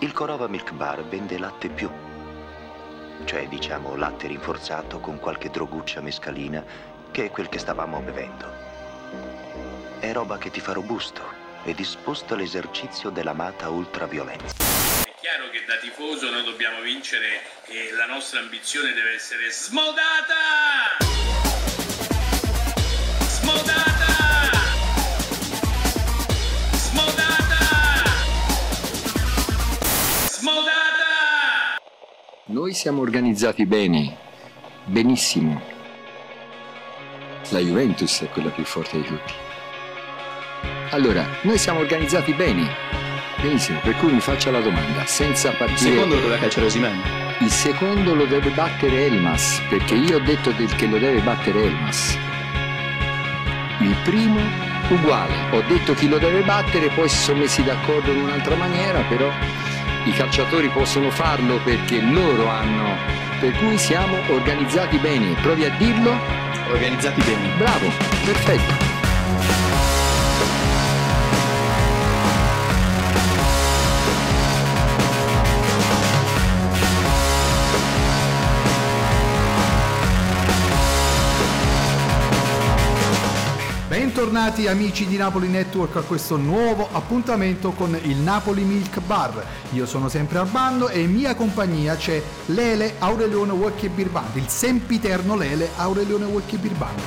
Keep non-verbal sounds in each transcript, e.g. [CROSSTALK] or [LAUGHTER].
Il Corova Milk Bar vende latte più, cioè diciamo latte rinforzato con qualche droguccia mescalina, che è quel che stavamo bevendo. È roba che ti fa robusto e disposto all'esercizio dell'amata ultraviolenza. È chiaro che da tifoso noi dobbiamo vincere e la nostra ambizione deve essere smodata! Noi siamo organizzati bene, benissimo. La Juventus è quella più forte di tutti. Allora, noi siamo organizzati bene, benissimo, per cui mi faccia la domanda, senza Il partire... secondo lo doveva calciare Osimhen. Il secondo lo deve battere Elmas, perché io ho detto del- che lo deve battere Elmas. Il primo uguale, ho detto chi lo deve battere, poi si sono messi d'accordo in un'altra maniera, però i calciatori possono farlo perché loro hanno. Per cui siamo organizzati bene, provi a dirlo? Organizzati bene. Bravo, perfetto. Bentornati amici di Napoli Network a questo nuovo appuntamento con il Napoli Milk Bar. Io sono sempre Armando e in mia compagnia c'è Lele Aurelione Walkie Beer Band, il sempiterno Lele Aurelione Walkie Beer Band.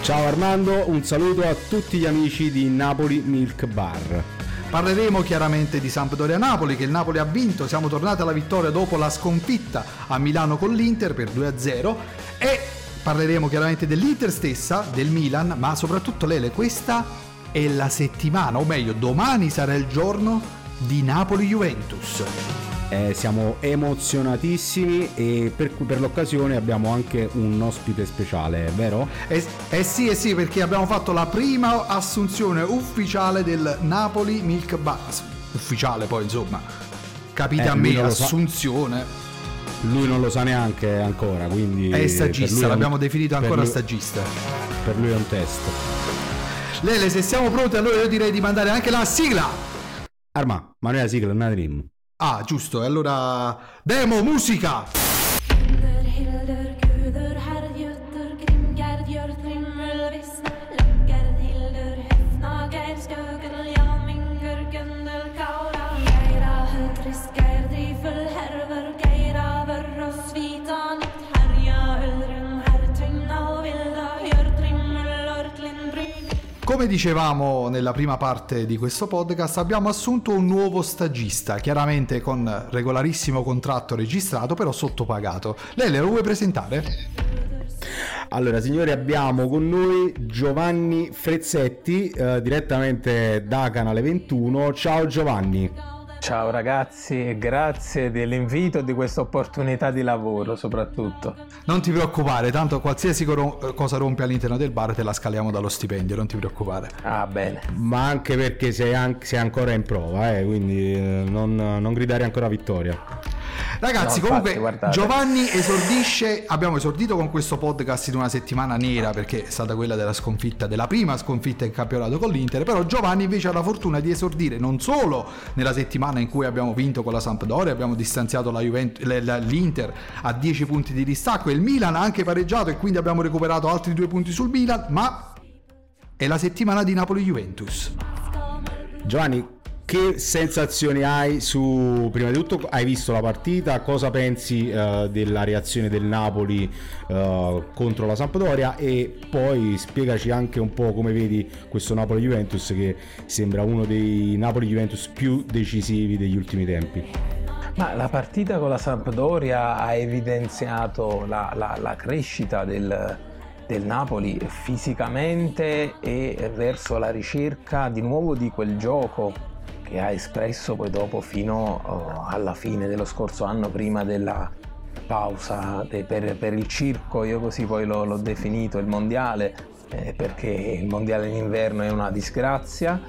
Ciao Armando, un saluto a tutti gli amici di Napoli Milk Bar. Parleremo chiaramente di Sampdoria Napoli che il Napoli ha vinto, siamo tornati alla vittoria dopo la sconfitta a Milano con l'Inter per 2-0 e parleremo chiaramente dell'Inter stessa, del Milan, ma soprattutto Lele, questa è la settimana, o meglio domani sarà il giorno di Napoli-Juventus. Eh, siamo emozionatissimi e per, per l'occasione abbiamo anche un ospite speciale, vero? Eh, eh sì, eh sì, perché abbiamo fatto la prima assunzione ufficiale del Napoli Milk Bar. Ufficiale poi, insomma. Capite Eh, a me, assunzione. Lui non lo sa neanche ancora, quindi... È per stagista, è un- l'abbiamo definito per ancora lui- stagista. Per lui è un test. Lele, se siamo pronti, allora io direi di mandare anche la sigla. Arma, ma noi la sigla, non la dream. Ah, giusto, e allora. Demo, musica! Come dicevamo nella prima parte di questo podcast, abbiamo assunto un nuovo stagista, chiaramente con regolarissimo contratto registrato, però sottopagato. Lele, lo vuoi presentare? Allora, signori, abbiamo con noi Giovanni Frezzetti, eh, direttamente da Canale 21. Ciao Giovanni. Ciao ragazzi, e grazie dell'invito e di questa opportunità di lavoro soprattutto. Non ti preoccupare, tanto qualsiasi coro- cosa rompe all'interno del bar te la scaliamo dallo stipendio, non ti preoccupare. Ah bene. Ma anche perché sei, an- sei ancora in prova, eh, quindi eh, non, non gridare ancora vittoria. Ragazzi, No, comunque infatti. Giovanni esordisce, abbiamo esordito con questo podcast in una settimana nera perché è stata quella della sconfitta, della prima sconfitta in campionato con l'Inter, però Giovanni invece ha la fortuna di esordire non solo nella settimana in cui abbiamo vinto con la Sampdoria, abbiamo distanziato la Juventus- le- la- l'Inter a 10 punti di distacco e il Milan ha anche pareggiato e quindi abbiamo recuperato altri due punti sul Milan, ma è la settimana di Napoli-Juventus. Giovanni, che sensazioni hai su... Prima di tutto hai visto la partita, cosa pensi eh, della reazione del Napoli eh, contro la Sampdoria e poi spiegaci anche un po' come vedi questo Napoli-Juventus che sembra uno dei Napoli-Juventus più decisivi degli ultimi tempi. Ma la partita con la Sampdoria ha evidenziato la, la- la crescita del, del Napoli fisicamente e verso la ricerca di nuovo di quel gioco che ha espresso poi dopo fino oh, alla fine dello scorso anno, prima della pausa de- per, per il circo, io così poi l'ho, l'ho definito il mondiale, eh, perché il mondiale in inverno è una disgrazia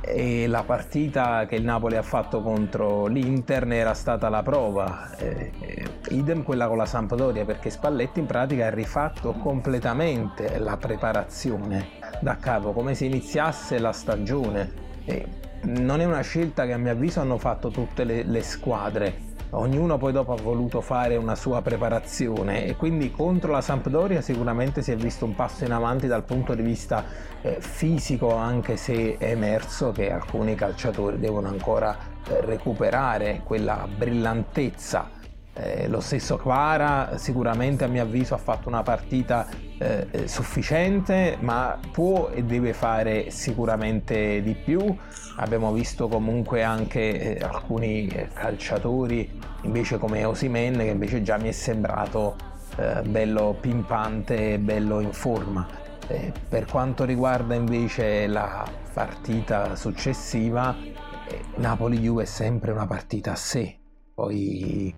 e la partita che il Napoli ha fatto contro l'Inter ne era stata la prova, eh, eh, idem quella con la Sampdoria perché Spalletti in pratica ha rifatto completamente la preparazione da capo, come se iniziasse la stagione. E non è una scelta che a mio avviso hanno fatto tutte le, le squadre. Ognuno poi dopo ha voluto fare una sua preparazione e quindi contro la Sampdoria sicuramente si è visto un passo in avanti dal punto di vista eh, fisico anche se è emerso che alcuni calciatori devono ancora eh, recuperare quella brillantezza eh, lo stesso Quara sicuramente a mio avviso ha fatto una partita eh, eh, sufficiente, ma può e deve fare sicuramente di più. Abbiamo visto comunque anche eh, alcuni eh, calciatori invece come Osimen che invece già mi è sembrato eh, bello pimpante e bello in forma. per quanto riguarda invece la partita successiva, Napoli-Juve è sempre una partita a sé. Poi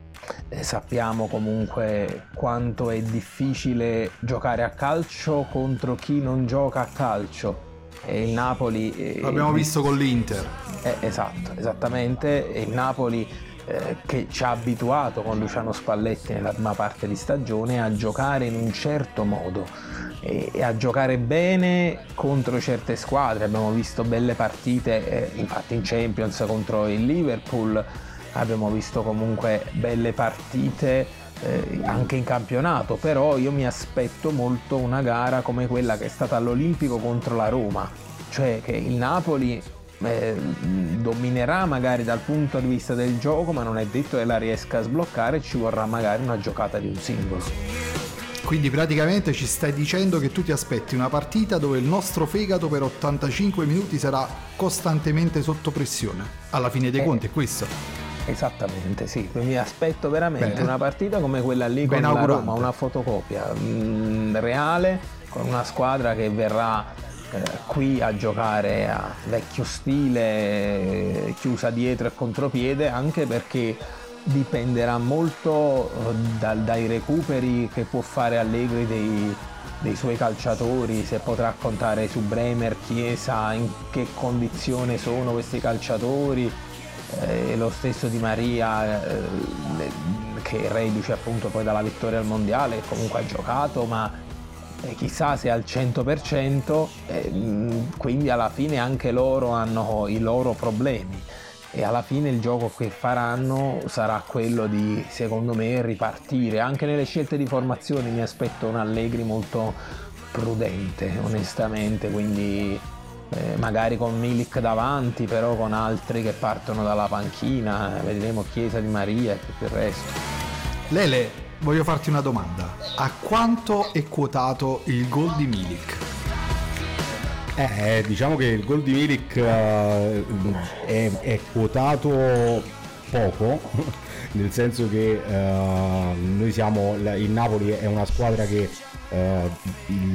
sappiamo comunque quanto è difficile giocare a calcio contro chi non gioca a calcio. E il Napoli. eh, L'abbiamo visto con l'Inter. eh, esatto, esattamente. E il Napoli eh, che ci ha abituato con Luciano Spalletti nella prima parte di stagione a giocare in un certo modo e, e a giocare bene contro certe squadre. Abbiamo visto belle partite, eh, infatti in Champions contro il Liverpool, abbiamo visto comunque belle partite eh, anche in campionato, però io mi aspetto molto una gara come quella che è stata all'Olimpico contro la Roma, cioè che il Napoli eh, dominerà magari dal punto di vista del gioco, ma non è detto che la riesca a sbloccare, ci vorrà magari una giocata di un singolo. Quindi praticamente ci stai dicendo che tu ti aspetti una partita dove il nostro fegato per 85 minuti sarà costantemente sotto pressione. Alla fine dei Eh. conti è questo. Esattamente, sì, mi aspetto veramente Bene. una partita come quella lì con la. Roma, una fotocopia mm, reale con una squadra che verrà eh, qui a giocare a vecchio stile, chiusa dietro e contropiede, anche perché dipenderà molto eh, dal- dai recuperi che può fare Allegri dei, dei suoi calciatori, se potrà contare su Bremer, Chiesa, in che condizione sono questi calciatori eh, lo stesso Di Maria eh, che reduce appunto poi dalla vittoria al mondiale comunque ha giocato ma eh, chissà se al 100% eh, quindi alla fine anche loro hanno i loro problemi. E alla fine il gioco che faranno sarà quello di secondo me ripartire. Anche nelle scelte di formazione mi aspetto un Allegri molto prudente onestamente quindi eh, magari con Milik davanti, però con altri che partono dalla panchina, eh, vedremo Chiesa di Maria e tutto il resto. Lele, voglio farti una domanda. A quanto è quotato il gol di Milik? Eh, diciamo che il gol di Milik eh, è, è quotato poco, [LAUGHS] nel senso che eh, noi siamo, il Napoli è una squadra che eh,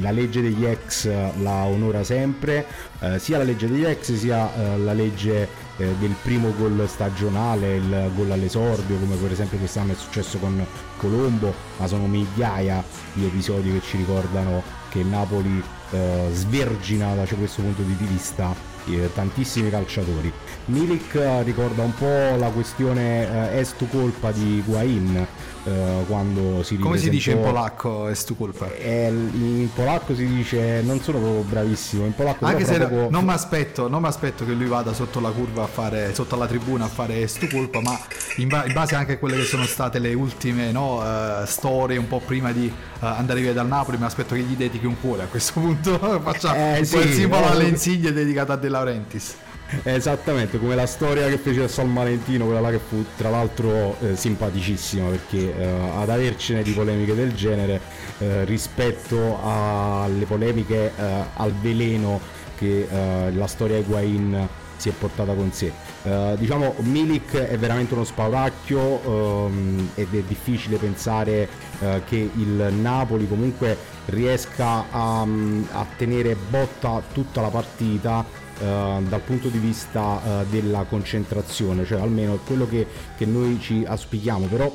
la legge degli ex la onora sempre, eh, sia la legge degli ex sia eh, la legge eh, del primo gol stagionale, il gol all'esordio, come per esempio quest'anno è successo con Colombo, ma sono migliaia di episodi che ci ricordano che il Napoli eh, svergina da questo punto di vista eh, tantissimi calciatori. Milik eh, ricorda un po' la questione eh, est colpa di Guain eh, quando si Come si dice in ripresentò- polacco è stu colpa? Eh, in polacco si dice non sono proprio bravissimo in polacco Anche se proprio- non mi aspetto, non mi aspetto che lui vada sotto la curva a fare, sotto la tribuna a fare stu colpa, ma in, ba- in base anche a quelle che sono state le ultime no, eh, storie un po' prima di eh, andare via dal Napoli, mi aspetto che gli dedichi un cuore a questo punto. [LAUGHS] Faccia Eh, sì, il simbolo alle insigne dedicato a De Laurentiis. [LAUGHS] Esattamente, come la storia che fece a San Valentino, quella là che fu tra l'altro eh, simpaticissima perché eh, ad avercene di polemiche del genere eh, rispetto alle polemiche eh, al veleno che eh, la storia Higuain si è portata con sé. Eh, diciamo Milik è veramente uno spauracchio ehm, ed è difficile pensare eh, che il Napoli comunque riesca a, a tenere botta tutta la partita dal punto di vista eh, della concentrazione, cioè almeno quello che, che noi ci auspichiamo, però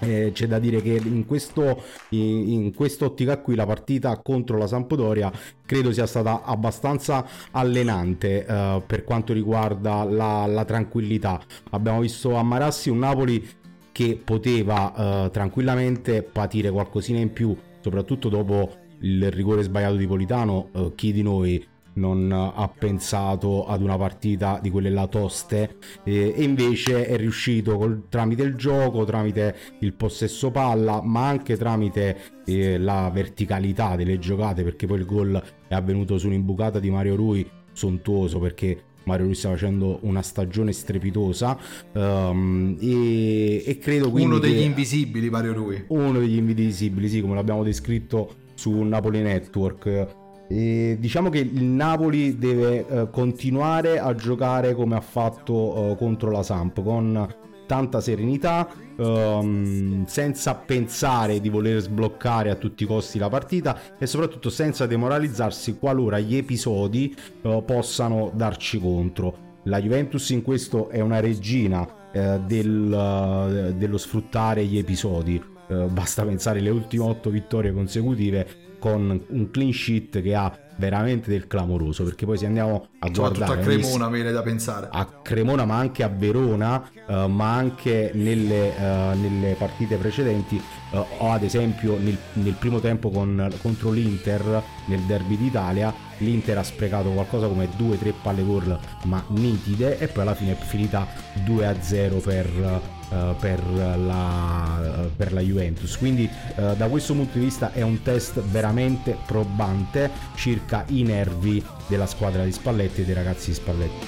eh, c'è da dire che in, questo, in, in quest'ottica qui la partita contro la Sampdoria credo sia stata abbastanza allenante eh, per quanto riguarda la, la tranquillità. Abbiamo visto a Marassi un Napoli che poteva eh, tranquillamente patire qualcosina in più, soprattutto dopo il rigore sbagliato di Politano. eh, chi di noi non ha pensato ad una partita di quelle là toste eh, e invece è riuscito col, tramite il gioco, tramite il possesso palla, ma anche tramite eh, la verticalità delle giocate, perché poi il gol è avvenuto su un'imbucata di Mario Rui sontuoso perché Mario Rui sta facendo una stagione strepitosa um, e, e, credo quindi uno degli invisibili Mario Rui. Uno degli invisibili sì come l'abbiamo descritto su Napoli Network e diciamo che il Napoli deve uh, continuare a giocare come ha fatto uh, contro la Samp con tanta serenità um, senza pensare di voler sbloccare a tutti i costi la partita e soprattutto senza demoralizzarsi qualora gli episodi uh, possano darci contro. La Juventus in questo è una regina uh, del, uh, dello sfruttare gli episodi. basta pensare alle ultime otto vittorie consecutive con un clean sheet che ha veramente del clamoroso perché poi se andiamo a guardare a Cremona mi viene da pensare. A Cremona ma anche a Verona uh, ma anche nelle, uh, nelle partite precedenti uh, o ad esempio nel, nel primo tempo con, contro l'Inter nel derby d'Italia l'Inter ha sprecato qualcosa come 2-3 palle gol ma nitide e poi alla fine è finita 2-0 per Uh, per, la, per, la, Juventus. Quindi uh, da questo punto di vista è un test veramente probante circa i nervi della squadra di Spalletti e dei ragazzi di Spalletti.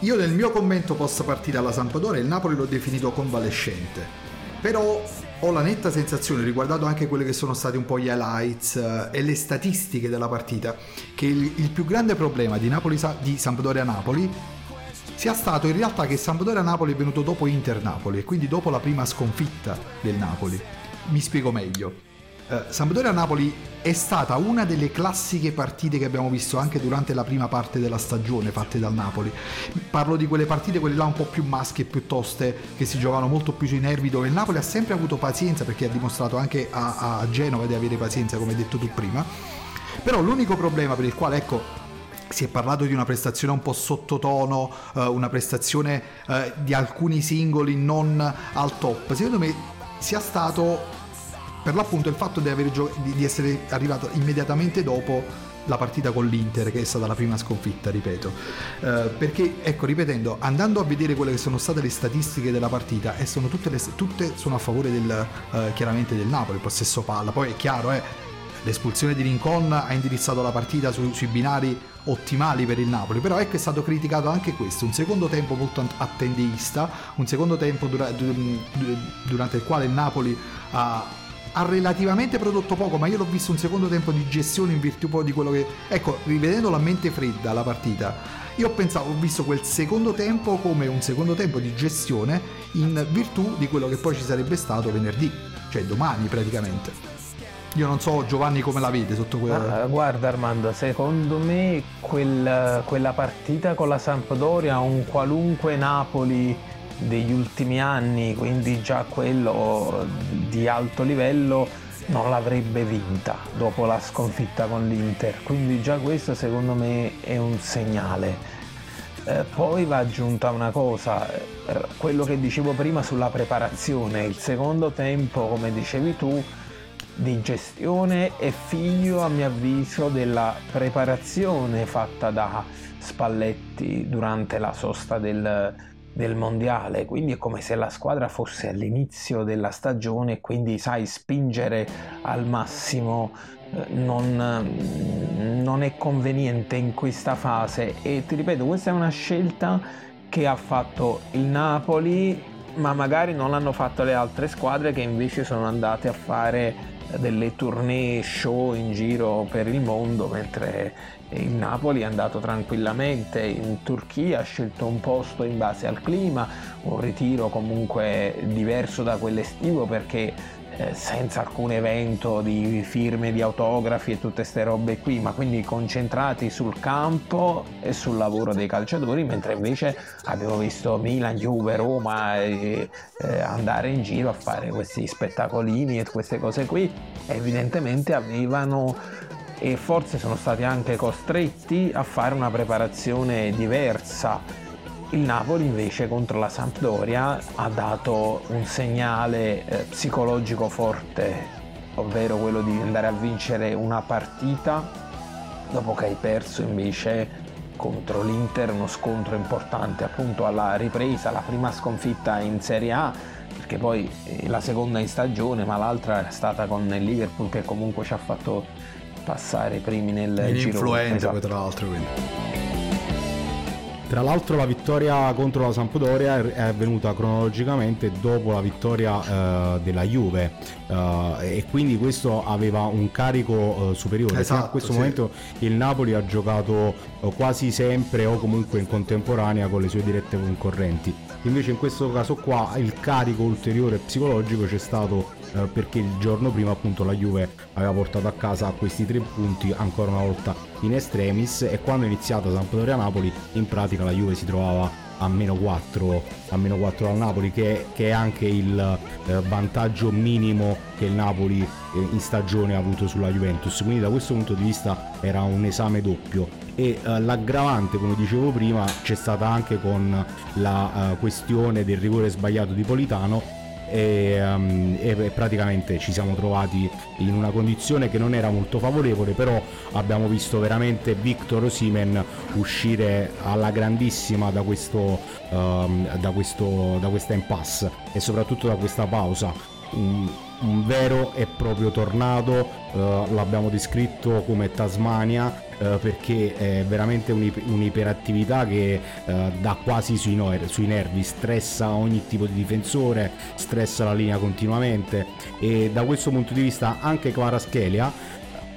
Io nel mio commento post partita alla Sampdoria il Napoli l'ho definito convalescente, però ho la netta sensazione, riguardando anche quelle che sono stati un po' gli highlights eh, e le statistiche della partita, che il, il più grande problema di, Napoli, di Sampdoria-Napoli sia stato in realtà che Sampdoria-Napoli è venuto dopo Inter-Napoli e quindi dopo la prima sconfitta del Napoli. Mi spiego meglio. Uh, Sampdoria-Napoli è stata una delle classiche partite che abbiamo visto anche durante la prima parte della stagione fatte dal Napoli. Parlo di quelle partite, quelle là un po' più maschie, più toste, che si giocavano molto più sui nervi, dove il Napoli ha sempre avuto pazienza, perché ha dimostrato anche a, a Genova di avere pazienza, come hai detto tu prima. Però l'unico problema per il quale, ecco, si è parlato di una prestazione un po' sottotono, eh, una prestazione eh, di alcuni singoli non al top. Secondo me sia stato per l'appunto il fatto di, gio- di, essere arrivato immediatamente dopo la partita con l'Inter, che è stata la prima sconfitta, ripeto. Eh, perché, ecco, ripetendo, andando a vedere quelle che sono state le statistiche della partita, e sono tutte, le, tutte sono a favore del, eh, chiaramente del Napoli, il possesso palla. Poi è chiaro, eh, l'espulsione di Rincon ha indirizzato la partita su, sui binari ottimali per il Napoli, però ecco è stato criticato anche questo, un secondo tempo molto attendeista, un secondo tempo dura, durante il quale il Napoli ha, ha relativamente prodotto poco, ma io l'ho visto un secondo tempo di gestione in virtù poi di quello che... Ecco, rivedendo la mente fredda la partita, io pensavo, ho visto quel secondo tempo come un secondo tempo di gestione in virtù di quello che poi ci sarebbe stato venerdì, cioè domani praticamente. Io non so Giovanni come la vede sotto quella... Ah, guarda Armando, secondo me quel, quella partita con la Sampdoria, un qualunque Napoli degli ultimi anni, quindi già quello di alto livello, non l'avrebbe vinta dopo la sconfitta con l'Inter. Quindi già questo secondo me è un segnale. Eh, poi va aggiunta una cosa, eh, quello che dicevo prima sulla preparazione, il secondo tempo, come dicevi tu, di gestione è figlio a mio avviso della preparazione fatta da Spalletti durante la sosta del, del mondiale. Quindi è come se la squadra fosse all'inizio della stagione e quindi sai spingere al massimo eh, non, non è conveniente in questa fase. E ti ripeto questa è una scelta che ha fatto il Napoli ma magari non l'hanno fatto le altre squadre che invece sono andate a fare delle tournée show in giro per il mondo, mentre il Napoli è andato tranquillamente in Turchia, ha scelto un posto in base al clima, un ritiro comunque diverso da quell'estivo perché eh, senza alcun evento di firme di autografi e tutte queste robe qui, ma quindi concentrati sul campo e sul lavoro dei calciatori, mentre invece abbiamo visto Milan, Juve, Roma eh, eh, andare in giro a fare questi spettacolini e queste cose qui, evidentemente avevano e forse sono stati anche costretti a fare una preparazione diversa. Il Napoli invece contro la Sampdoria ha dato un segnale eh, psicologico forte, ovvero quello di andare a vincere una partita dopo che hai perso invece contro l'Inter uno scontro importante appunto alla ripresa, la prima sconfitta in Serie A perché poi eh, la seconda in stagione ma l'altra è stata con il Liverpool che comunque ci ha fatto passare i primi nel giro Influente esatto. poi tra l'altro. Quindi. Tra l'altro la vittoria contro la Sampdoria è avvenuta cronologicamente dopo la vittoria eh, della Juve eh, e quindi questo aveva un carico eh, superiore. Fino a Esatto, questo sì. momento il Napoli ha giocato eh, quasi sempre o comunque in contemporanea con le sue dirette concorrenti. Invece in questo caso qua il carico ulteriore psicologico c'è stato eh, perché il giorno prima appunto la Juve aveva portato a casa questi tre punti ancora una volta in extremis e quando è iniziata Sampdoria-Napoli in pratica la Juve si trovava a meno 4 a meno 4 dal Napoli che, che è anche il eh, vantaggio minimo che il Napoli eh, in stagione ha avuto sulla Juventus. Quindi da questo punto di vista era un esame doppio. E eh, l'aggravante come dicevo prima c'è stata anche con la eh, questione del rigore sbagliato di Politano e, ehm, e praticamente ci siamo trovati in una condizione che non era molto favorevole però abbiamo visto veramente Victor Osimen uscire alla grandissima da questo, ehm, da questo da questa impasse e soprattutto da questa pausa. Un, un vero e proprio tornado eh, l'abbiamo descritto come Tasmania eh, perché è veramente un'ip- un'iperattività che eh, dà quasi sui, nervi, stressa ogni tipo di difensore, stressa la linea continuamente. E da questo punto di vista anche Kvaratskhelia ha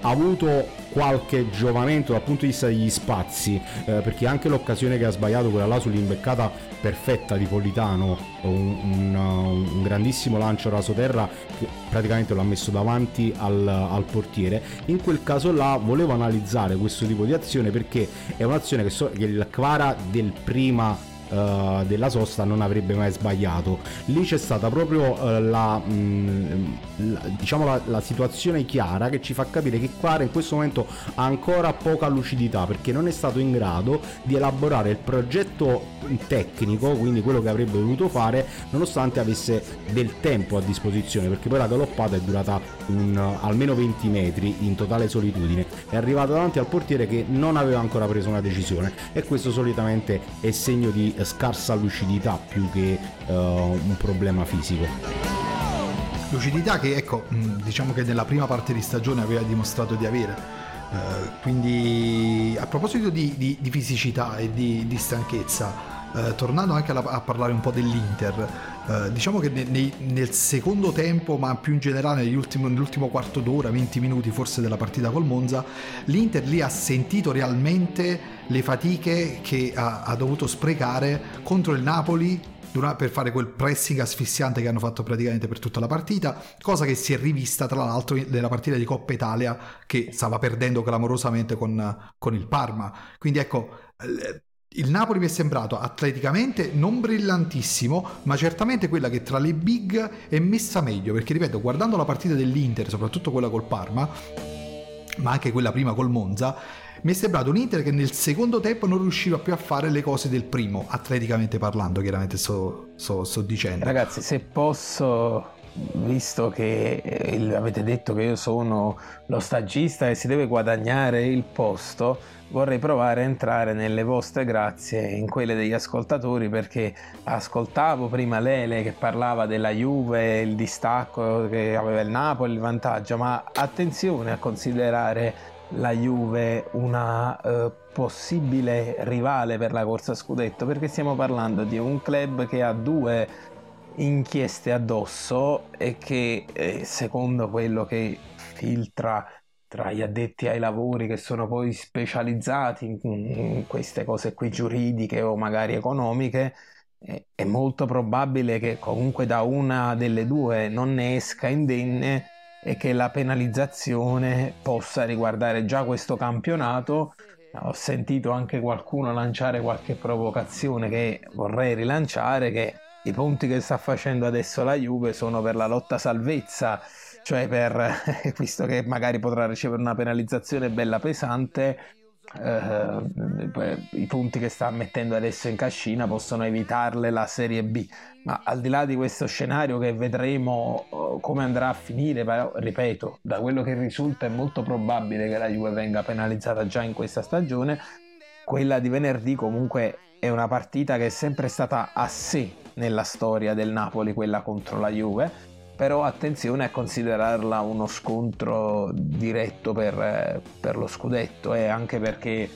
avuto qualche giovamento dal punto di vista degli spazi eh, perché anche l'occasione che ha sbagliato quella là sull'imbeccata perfetta di Politano un, un, un grandissimo lancio rasoterra che praticamente l'ha messo davanti al, al portiere. In quel caso là volevo analizzare questo tipo di azione perché è un'azione che, so, che il Kvara del prima eh, della sosta non avrebbe mai sbagliato. Lì c'è stata proprio eh, la, mh, la- diciamo la, la situazione chiara che ci fa capire che Quara in questo momento ha ancora poca lucidità perché non è stato in grado di elaborare il progetto tecnico quindi quello che avrebbe voluto fare nonostante avesse del tempo a disposizione perché poi la galoppata è durata un, almeno 20 metri in totale solitudine. È arrivato davanti al portiere che non aveva ancora preso una decisione e questo solitamente è segno di scarsa lucidità più che eh, un problema fisico Lucidità che ecco, mh, diciamo che nella prima parte di stagione aveva dimostrato di avere. Eh, quindi a proposito di, di- di fisicità e di, di stanchezza, eh, tornando anche alla- a parlare un po' dell'Inter, eh, diciamo che ne- nei- nel secondo tempo, ma più in generale ultimi- nell'ultimo quarto d'ora, 20 minuti forse della partita col Monza, l'Inter lì ha sentito realmente le fatiche che ha, ha dovuto sprecare contro il Napoli per fare quel pressing asfissiante che hanno fatto praticamente per tutta la partita, cosa che si è rivista tra l'altro nella partita di Coppa Italia che stava perdendo clamorosamente con, con il Parma. Quindi ecco, il Napoli mi è sembrato atleticamente non brillantissimo, ma certamente quella che tra le big è messa meglio, perché ripeto, guardando la partita dell'Inter, soprattutto quella col Parma, ma anche quella prima col Monza, mi è sembrato un Inter che nel secondo tempo non riusciva più a fare le cose del primo, atleticamente parlando, chiaramente sto, sto- sto dicendo. Ragazzi, se posso, visto che eh, avete detto che io sono lo stagista e si deve guadagnare il posto, vorrei provare a entrare nelle vostre grazie, in quelle degli ascoltatori, perché ascoltavo prima Lele che parlava della Juve, il distacco che aveva il Napoli, il vantaggio, ma attenzione a considerare la Juve una eh, possibile rivale per la corsa scudetto, perché stiamo parlando di un club che ha due inchieste addosso e che eh, secondo quello che filtra tra gli addetti ai lavori che sono poi specializzati in, queste cose qui giuridiche o magari economiche eh, è molto probabile che comunque da una delle due non ne esca indenne e che la penalizzazione possa riguardare già questo campionato. Ho sentito anche qualcuno lanciare qualche provocazione che vorrei rilanciare che i punti che sta facendo adesso la Juve sono per la lotta salvezza, cioè per [LAUGHS] visto che magari potrà ricevere una penalizzazione bella pesante eh, i punti che sta mettendo adesso in cascina possono evitarle la Serie B. Ma al di là di questo scenario che vedremo eh, come andrà a finire, però ripeto, da quello che risulta è molto probabile che la Juve venga penalizzata già in questa stagione. Quella di venerdì comunque è una partita che è sempre stata a sé nella storia del Napoli, quella contro la Juve. Però attenzione a considerarla uno scontro diretto per, per lo scudetto e eh, anche perché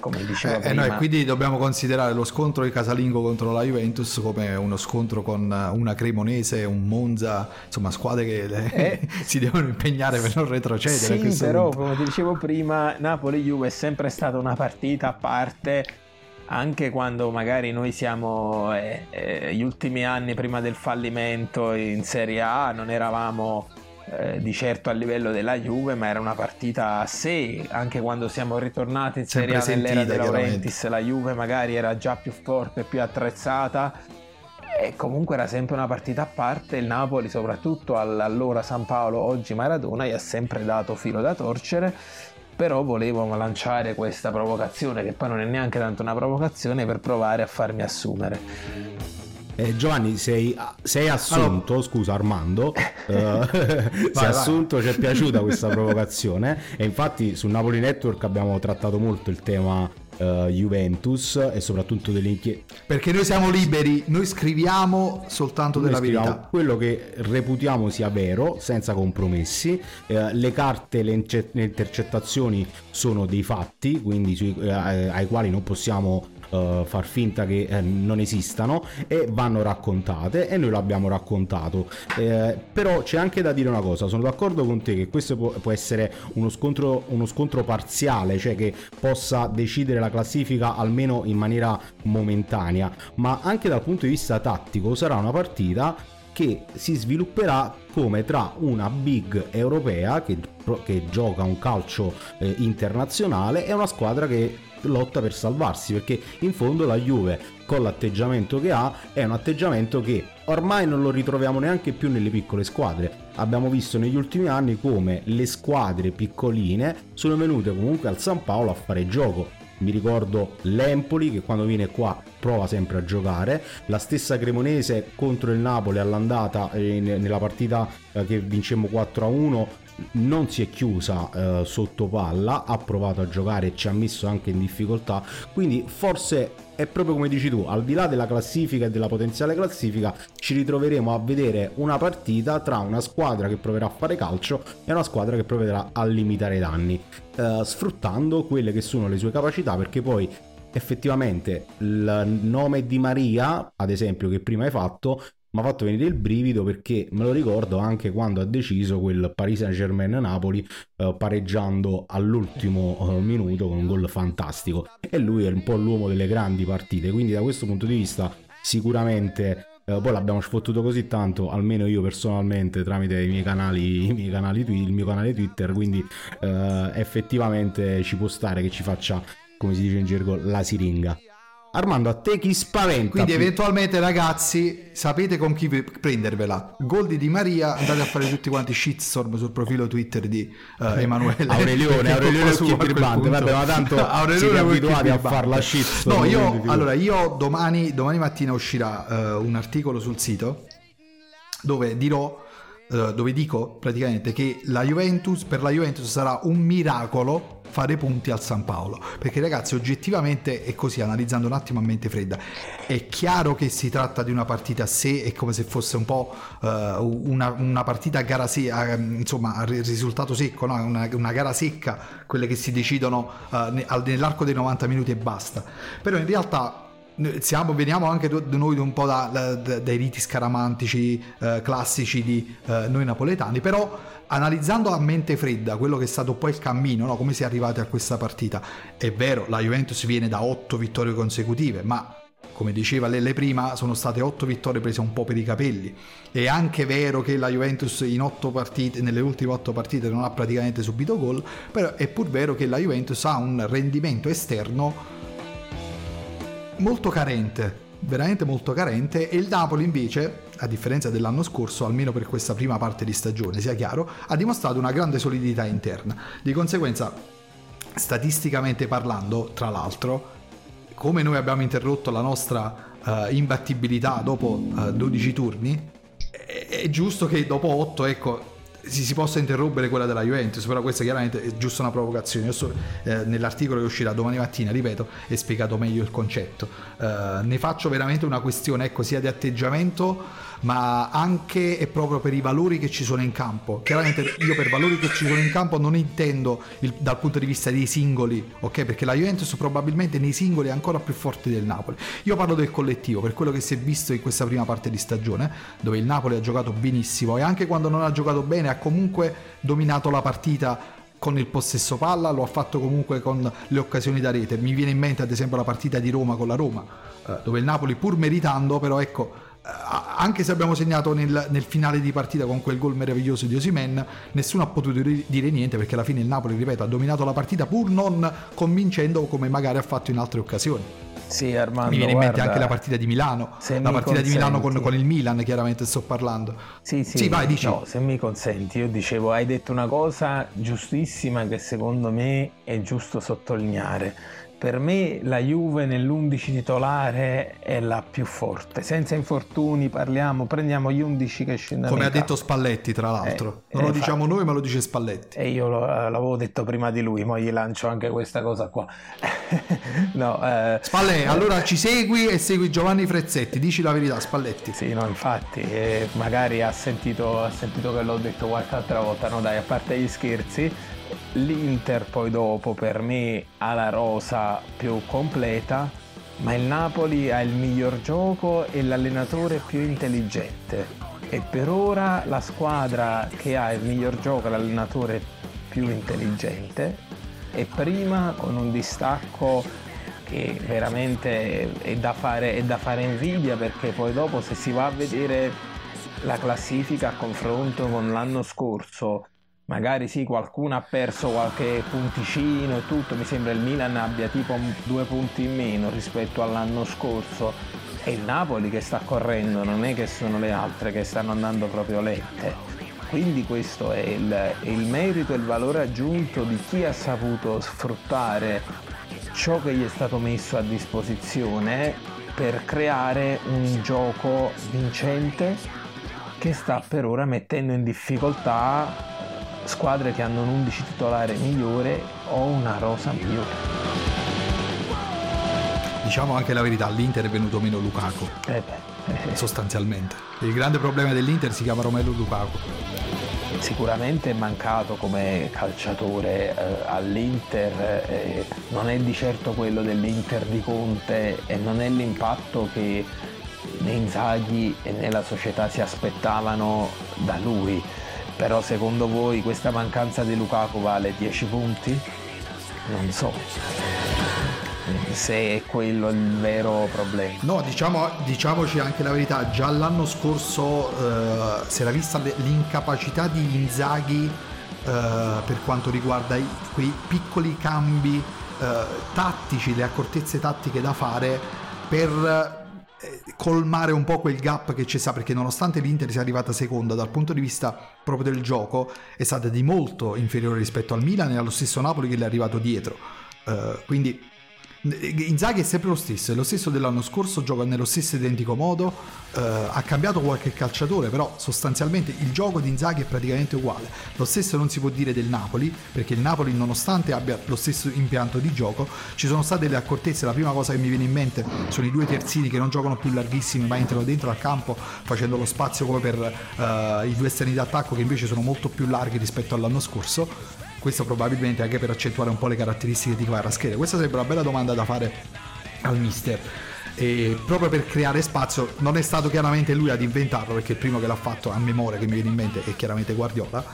come dicevo eh, eh no, quindi dobbiamo considerare lo scontro di Casalingo contro la Juventus come uno scontro con una Cremonese un Monza insomma squadre che eh, [LAUGHS] si devono impegnare per non retrocedere sì però punto. come ti dicevo prima Napoli-Juve è sempre stata una partita a parte anche quando magari noi siamo eh, eh, gli ultimi anni prima del fallimento in Serie A, non eravamo eh, di certo a livello della Juve, ma era una partita a sé, anche quando siamo ritornati in Serie A nell'era De Laurentiis, la Juve magari era già più forte, più attrezzata e comunque era sempre una partita a parte, il Napoli soprattutto all'allora San Paolo, oggi Maradona, gli ha sempre dato filo da torcere. Però volevo lanciare questa provocazione che poi non è neanche tanto una provocazione per provare a farmi assumere eh, Giovanni, sei, sei assunto, allora... scusa Armando, [LAUGHS] uh, [LAUGHS] sei vai, assunto, vai. ci è piaciuta questa provocazione e infatti su Napoli Network abbiamo trattato molto il tema uh, Juventus e soprattutto delle inchieste. Perché noi siamo liberi, noi scriviamo soltanto noi della verità. Quello che reputiamo sia vero, senza compromessi. Uh, le carte, le, ince- le, intercettazioni sono dei fatti, quindi sui, uh, ai quali non possiamo uh, far finta che eh, non esistano e vanno raccontate e noi l'abbiamo raccontato. Eh, però c'è anche da dire una cosa, sono d'accordo con te che questo può, può essere uno scontro, uno scontro parziale, cioè che possa decidere la classifica almeno in maniera momentanea, ma anche dal punto di vista tattico sarà una partita che si svilupperà come tra una big europea che, che gioca un calcio eh, internazionale e una squadra che lotta per salvarsi perché in fondo la Juve con l'atteggiamento che ha è un atteggiamento che ormai non lo ritroviamo neanche più nelle piccole squadre. Abbiamo visto negli ultimi anni come le squadre piccoline sono venute comunque al San Paolo a fare gioco. Mi ricordo l'Empoli che quando viene qua prova sempre a giocare, la stessa Cremonese contro il Napoli all'andata eh, nella partita eh, che vincemmo 4-1 non si è chiusa eh, sotto palla, ha provato a giocare e ci ha messo anche in difficoltà, quindi forse è proprio come dici tu, al di là della classifica e della potenziale classifica, ci ritroveremo a vedere una partita tra una squadra che proverà a fare calcio e una squadra che proverà a limitare i danni, eh, sfruttando quelle che sono le sue capacità, perché poi effettivamente il nome di Maria, ad esempio, che prima hai fatto, mi ha fatto venire il brivido perché me lo ricordo anche quando ha deciso quel Paris Saint Germain Napoli eh, pareggiando all'ultimo eh, minuto con un gol fantastico. E lui è un po' l'uomo delle grandi partite. Quindi da questo punto di vista sicuramente eh, poi l'abbiamo sfottuto così tanto almeno io personalmente tramite i miei canali, i miei canali il mio canale Twitter. Quindi eh, effettivamente ci può stare che ci faccia come si dice in gergo la siringa Armando, a te chi spaventa? Quindi più? eventualmente ragazzi sapete con chi prendervela. Gol di Maria, andate a fare tutti quanti shitstorm sul profilo Twitter di uh, Emanuele. Aurelione, [LAUGHS] Aurelione su birbante, vabbè ma tanto [LAUGHS] Aurelione siete abituati a fare la shitstorm. No, io, allora, io domani, domani mattina uscirà uh, un articolo sul sito dove dirò dove dico praticamente che la Juventus per la Juventus sarà un miracolo fare punti al San Paolo. Perché ragazzi, oggettivamente è così, analizzando un attimo a mente fredda, è chiaro che si tratta di una partita a sé, è come se fosse un po' uh, una, una, partita a gara secca, insomma, a risultato secco, no? una, una, gara secca, quelle che si decidono uh, nell'arco dei 90 minuti e basta. Però in realtà siamo, veniamo anche noi un po' da, da, dai riti scaramantici eh, classici di eh, noi napoletani, però analizzando a mente fredda quello che è stato poi il cammino, no? come si è arrivati a questa partita, è vero, la Juventus viene da otto vittorie consecutive, ma come diceva Lelle prima, sono state otto vittorie prese un po' per i capelli. È anche vero che la Juventus partite, nelle ultime otto partite non ha praticamente subito gol, però è pur vero che la Juventus ha un rendimento esterno molto carente, veramente molto carente e il Napoli invece, a differenza dell'anno scorso, almeno per questa prima parte di stagione, sia chiaro, ha dimostrato una grande solidità interna. Di conseguenza statisticamente parlando, tra l'altro, come noi abbiamo interrotto la nostra eh, imbattibilità dopo eh, 12 turni, è, è giusto che dopo 8, ecco, si, si possa interrompere quella della Juventus, però questa chiaramente è giusto una provocazione. Io so, eh, nell'articolo che uscirà domani mattina, ripeto, è spiegato meglio il concetto. Eh, ne faccio veramente una questione, ecco, sia di atteggiamento, ma anche e proprio per i valori che ci sono in campo. Chiaramente io per valori che ci sono in campo non intendo il- dal punto di vista dei singoli, ok? Perché la Juventus probabilmente nei singoli è ancora più forte del Napoli. Io parlo del collettivo, per quello che si è visto in questa prima parte di stagione, dove il Napoli ha giocato benissimo e anche quando non ha giocato bene ha comunque dominato la partita con il possesso palla, lo ha fatto comunque con le occasioni da rete. Mi viene in mente ad esempio la partita di Roma con la Roma, eh, dove il Napoli pur meritando, però ecco, eh, anche se abbiamo segnato nel, nel finale di partita con quel gol meraviglioso di Osimen, nessuno ha potuto dire niente perché alla fine il Napoli, ripeto, ha dominato la partita pur non convincendo come magari ha fatto in altre occasioni. Sì, Armando, Mi viene in mente guarda, anche la partita di Milano, la partita di Milano con, consenti. con il Milan, chiaramente sto parlando. Sì, sì, Sì, vai, dici. no, se mi consenti, io dicevo, hai detto una cosa giustissima che secondo me è giusto sottolineare. Per me la Juve nell'11 titolare è la più forte, senza infortuni parliamo, prendiamo gli 11 che scendono Come ha detto. Spalletti, tra l'altro. Eh, non lo eh, diciamo noi, ma lo dice Spalletti. E io lo- eh, l'avevo detto prima di lui, ma gli lancio anche questa cosa qua. [LAUGHS] no, eh, Spalletti, allora ci segui e segui Giovanni Frezzetti, dici la verità, Spalletti. Sì, no, infatti, eh, magari ha sentito, ha sentito che l'ho detto qualche altra volta, no dai, a parte gli scherzi, l'Inter poi dopo per me ha la rosa più completa, ma il Napoli ha il miglior gioco e l'allenatore più intelligente. E per ora la squadra che ha il miglior gioco e l'allenatore più intelligente è prima con un distacco che veramente è da, fare, è da fare invidia perché poi dopo se si va a vedere la classifica a confronto con l'anno scorso magari sì qualcuno ha perso qualche punticino e tutto mi sembra il Milan abbia tipo due punti in meno rispetto all'anno scorso. È il Napoli che sta correndo non è che sono le altre che stanno andando proprio lente quindi questo è il, il merito e il valore aggiunto di chi ha saputo sfruttare ciò che gli è stato messo a disposizione per creare un gioco vincente che sta per ora mettendo in difficoltà squadre che hanno un 11 titolare migliore o una rosa migliore. Diciamo anche la verità, all'Inter è venuto meno Lukaku, Eh beh, eh, [LAUGHS] sostanzialmente. Il grande problema dell'Inter si chiama Romelu Lukaku. sicuramente è mancato come calciatore eh, all'Inter, eh, non è di certo quello dell'Inter di Conte e non è l'impatto che né Inzaghi e né la società si aspettavano da lui. Però secondo voi questa mancanza di Lukaku vale 10 punti? Non so se è quello il vero problema. No, diciamo, diciamoci anche la verità, già l'anno scorso eh, si era vista l'incapacità di Inzaghi eh, per quanto riguarda i- quei piccoli cambi eh, tattici, le accortezze tattiche da fare per colmare un po' quel gap che c'è sta perché nonostante l'Inter sia arrivata seconda dal punto di vista proprio del gioco è stata di molto inferiore rispetto al Milan e allo stesso Napoli che le è arrivato dietro. Eh, quindi Inzaghi è sempre lo stesso, è lo stesso dell'anno scorso, gioca nello stesso identico modo, eh, ha cambiato qualche calciatore, però sostanzialmente il gioco di Inzaghi è praticamente uguale. Lo stesso non si può dire del Napoli, perché il Napoli nonostante abbia lo stesso impianto di gioco, ci sono state delle accortezze, la prima cosa che mi viene in mente sono i due terzini che non giocano più larghissimi ma entrano dentro al campo facendo lo spazio come per eh, i due esterni d'attacco che invece sono molto più larghi rispetto all'anno scorso questo probabilmente anche per accentuare un po' le caratteristiche di Kvaratskhelia. Questa sarebbe una bella domanda da fare al mister. E proprio per creare spazio, non è stato chiaramente lui ad inventarlo, perché il primo che l'ha fatto a memoria che mi viene in mente è chiaramente Guardiola.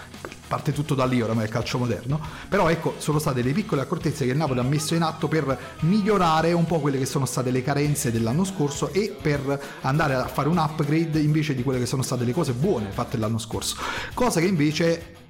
Parte tutto da lì, oramai il calcio moderno. Però ecco, sono state le piccole accortezze che il Napoli ha messo in atto per migliorare un po' quelle che sono state le carenze dell'anno scorso e per andare a fare un upgrade invece di quelle che sono state le cose buone fatte l'anno scorso. Cosa che invece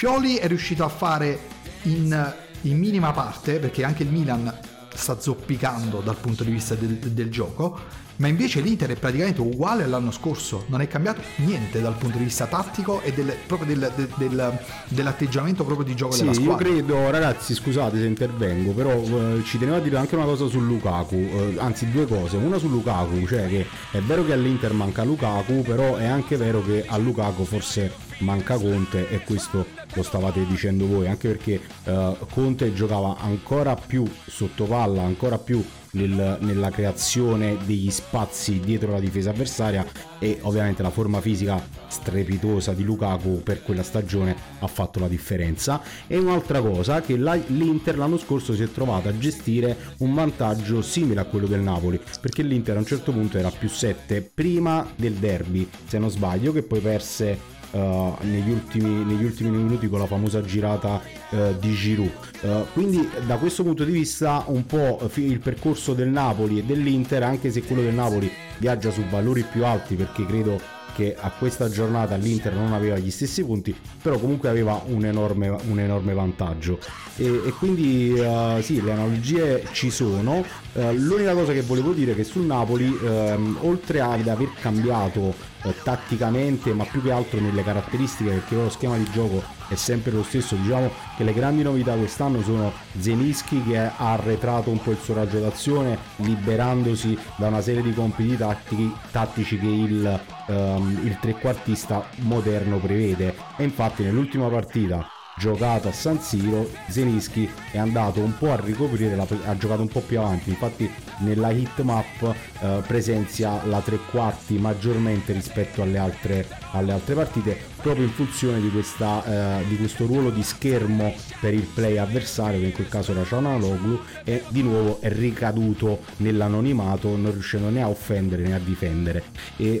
Pioli è riuscito a fare in, in minima parte, perché anche il Milan sta zoppicando dal punto di vista del, del gioco, ma invece l'Inter è praticamente uguale all'anno scorso, non è cambiato niente dal punto di vista tattico e del, proprio del, del- del- dell'atteggiamento proprio di gioco Sì, della io squadra. credo, ragazzi, scusate se intervengo, però eh, ci tenevo a dire anche una cosa su Lukaku, eh, anzi due cose. Una su Lukaku, cioè che è vero che all'Inter manca Lukaku, però è anche vero che a Lukaku forse manca Conte e questo lo stavate dicendo voi, anche perché eh, Conte giocava ancora più sotto palla, ancora più nel- nella creazione degli spazi dietro la difesa avversaria e ovviamente la forma fisica strepitosa di Lukaku per quella stagione ha fatto la differenza. E un'altra cosa che la- l'Inter l'anno scorso si è trovata a gestire un vantaggio simile a quello del Napoli perché l'Inter a un certo punto era più 7 prima del derby se non sbaglio che poi perse Uh, negli, ultimi, negli ultimi minuti con la famosa girata uh, di Giroud. Uh, quindi da questo punto di vista un po' il percorso del Napoli e dell'Inter, anche se quello del Napoli viaggia su valori più alti perché credo che a questa giornata l'Inter non aveva gli stessi punti, però comunque aveva un enorme, un enorme vantaggio. E, e quindi eh, sì, le analogie ci sono. Eh, l'unica cosa che volevo dire è che sul Napoli, ehm, oltre ad aver cambiato eh, tatticamente, ma più che altro nelle caratteristiche, perché lo schema di gioco è sempre lo stesso, diciamo che le grandi novità quest'anno sono Zelischi che ha arretrato un po' il suo raggio d'azione, liberandosi da una serie di compiti tattici, tattici che il, ehm, il trequartista moderno prevede. E infatti nell'ultima partita giocato a San Siro Zenischi è andato un po' a ricoprire la, ha giocato un po' più avanti infatti nella hit map eh, presenzia la tre quarti maggiormente rispetto alle altre, alle altre partite proprio in funzione di, questa, eh, di questo ruolo di schermo per il play avversario che in quel caso era Cianaloglu e di nuovo è ricaduto nell'anonimato non riuscendo né a offendere né a difendere.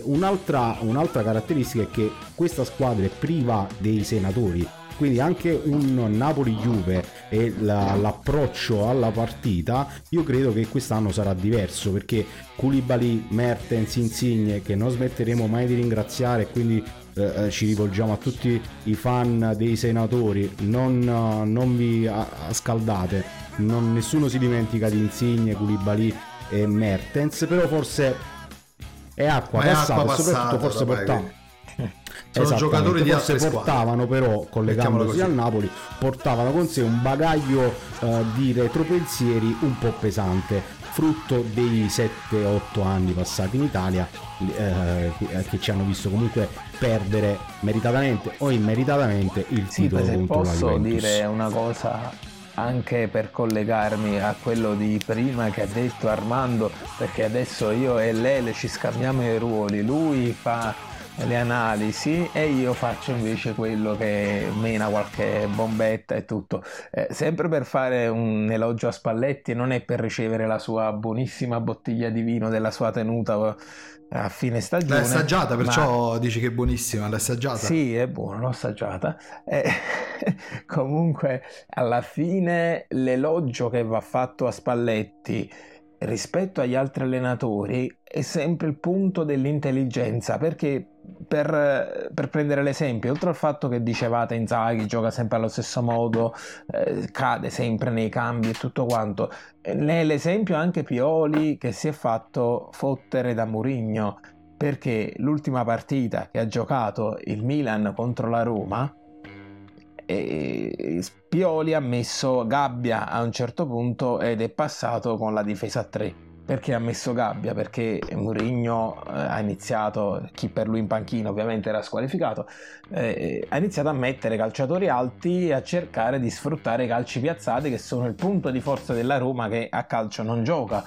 Un'altra, un'altra caratteristica è che questa squadra è priva dei senatori quindi anche un Napoli-Juve e la- l'approccio alla partita io credo che quest'anno sarà diverso perché Koulibaly, Mertens, Insigne che non smetteremo mai di ringraziare quindi eh, eh, ci rivolgiamo a tutti i fan dei senatori non, non vi scaldate non- nessuno si dimentica di Insigne, Koulibaly e Mertens però forse è acqua è passata acqua e soprattutto passata, forse ormai, portava Sono giocatori di altre squadre. portavano però collegandosi al Napoli portavano con sé un bagaglio eh, di retropensieri un po' pesante frutto dei 7-8 anni passati in Italia eh, che- che ci hanno visto comunque perdere meritatamente o immeritatamente il Sì, titolo se contro la posso Juventus. dire una cosa anche per collegarmi a quello di prima che ha detto Armando, perché adesso io e Lele ci scambiamo i ruoli, lui fa le analisi e io faccio invece quello che mena qualche bombetta e tutto. Eh, sempre per fare un elogio a Spalletti, non è per ricevere la sua buonissima bottiglia di vino della sua tenuta eh, a fine stagione. L'hai assaggiata, ma- perciò dici che è buonissima, l'hai assaggiata? sì, è buono, l'ho assaggiata. Eh, [LAUGHS] comunque, alla fine, l'elogio che va fatto a Spalletti rispetto agli altri allenatori è sempre il punto dell'intelligenza, perché per, per prendere l'esempio, oltre al fatto che dicevate Inzaghi gioca sempre allo stesso modo, eh, cade sempre nei cambi e tutto quanto, eh, è l'esempio anche Pioli che si è fatto fottere da Murigno perché l'ultima partita che ha giocato il Milan contro la Roma e Pioli ha messo Gabbia a un certo punto ed è passato con la difesa a 3 perché ha messo Gabbia perché Mourinho eh, ha iniziato chi per lui in panchina ovviamente era squalificato eh, ha iniziato a mettere calciatori alti e a cercare di sfruttare i calci piazzati che sono il punto di forza della Roma che a calcio non gioca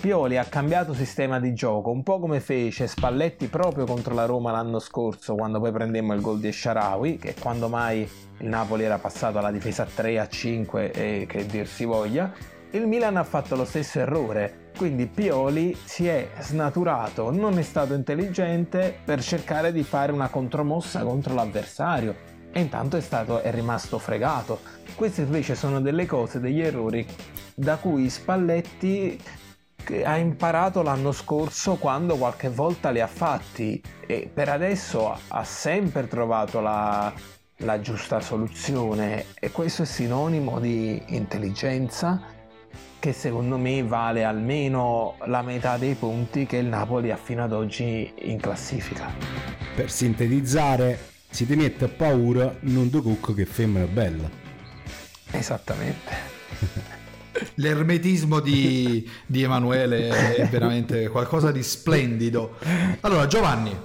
Pioli ha cambiato sistema di gioco, un po' come fece Spalletti proprio contro la Roma l'anno scorso, quando poi prendemmo il gol di Sharawi, che quando mai il Napoli era passato alla difesa a 3 a 5 e che dir si voglia. Il Milan ha fatto lo stesso errore, quindi Pioli si è snaturato, non è stato intelligente per cercare di fare una contromossa contro l'avversario e intanto è, stato, è rimasto fregato. Queste invece sono delle cose, degli errori da cui Spalletti ha imparato l'anno scorso quando qualche volta li ha fatti e per adesso ha sempre trovato la, la giusta soluzione e questo è sinonimo di intelligenza che secondo me vale almeno la metà dei punti che il Napoli ha fino ad oggi in classifica. Per sintetizzare, si ti mette paura non do cucco che femmina bella. Esattamente. [LAUGHS] L'ermetismo di, di Emanuele è veramente qualcosa di splendido. Allora, Giovanni,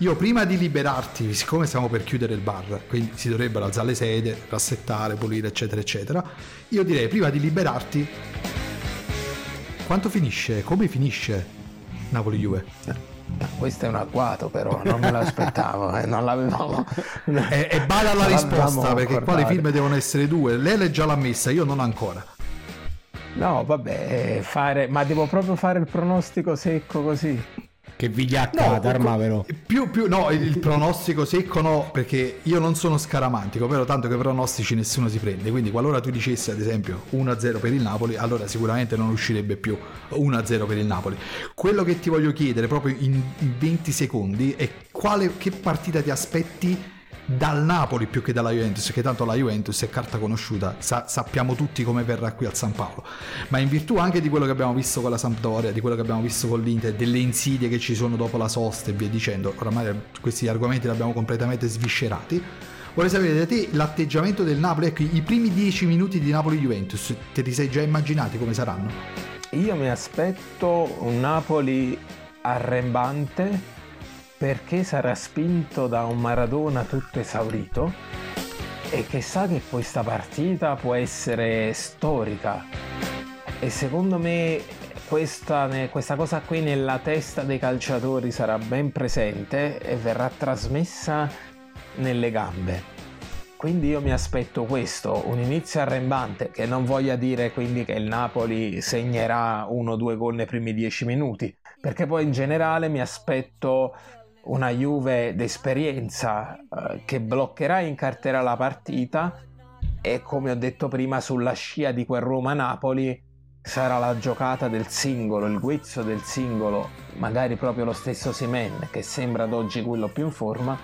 io prima di liberarti, siccome stiamo per chiudere il bar, quindi si dovrebbero alzare le sedie, rassettare, pulire, eccetera, eccetera, io direi prima di liberarti, quanto finisce? Come finisce Napoli-Juve? Questo è un agguato però, non me l'aspettavo, eh, non l'avevo... E, e bada non risposta, l'avevamo perché qua le firme devono essere due. Lele già l'ha messa, io non ancora. No, vabbè, fare... ma devo proprio fare il pronostico secco così. Che vigliaccata, Arma però. Più, più, no, il, il pronostico secco no, perché io non sono scaramantico, però tanto che pronostici nessuno si prende, quindi qualora tu dicessi ad esempio 1-0 per il Napoli, allora sicuramente non uscirebbe più 1-0 per il Napoli. Quello che ti voglio chiedere proprio in, in 20 secondi è quale, che partita ti aspetti dal Napoli più che dalla Juventus, che tanto la Juventus è carta conosciuta, sa- sappiamo tutti come verrà qui al San Paolo, ma in virtù anche di quello che abbiamo visto con la Sampdoria, di quello che abbiamo visto con l'Inter, delle insidie che ci sono dopo la sosta e via dicendo, oramai questi argomenti li abbiamo completamente sviscerati. Vorrei sapere da te l'atteggiamento del Napoli, ecco, i primi 10 minuti di Napoli-Juventus, te li sei già immaginati come saranno? Io mi aspetto un Napoli arrembante perché sarà spinto da un Maradona tutto esaurito e che sa che questa partita può essere storica e secondo me questa, questa cosa qui nella testa dei calciatori sarà ben presente e verrà trasmessa nelle gambe. Quindi io mi aspetto questo, un inizio arrembante, che non voglia dire quindi che il Napoli segnerà uno o due gol nei primi dieci minuti, perché poi in generale mi aspetto una Juve d'esperienza eh, che bloccherà e incarterà la partita e come ho detto prima sulla scia di quel Roma-Napoli sarà la giocata del singolo, il guizzo del singolo, magari proprio lo stesso Simen che sembra ad oggi quello più in forma,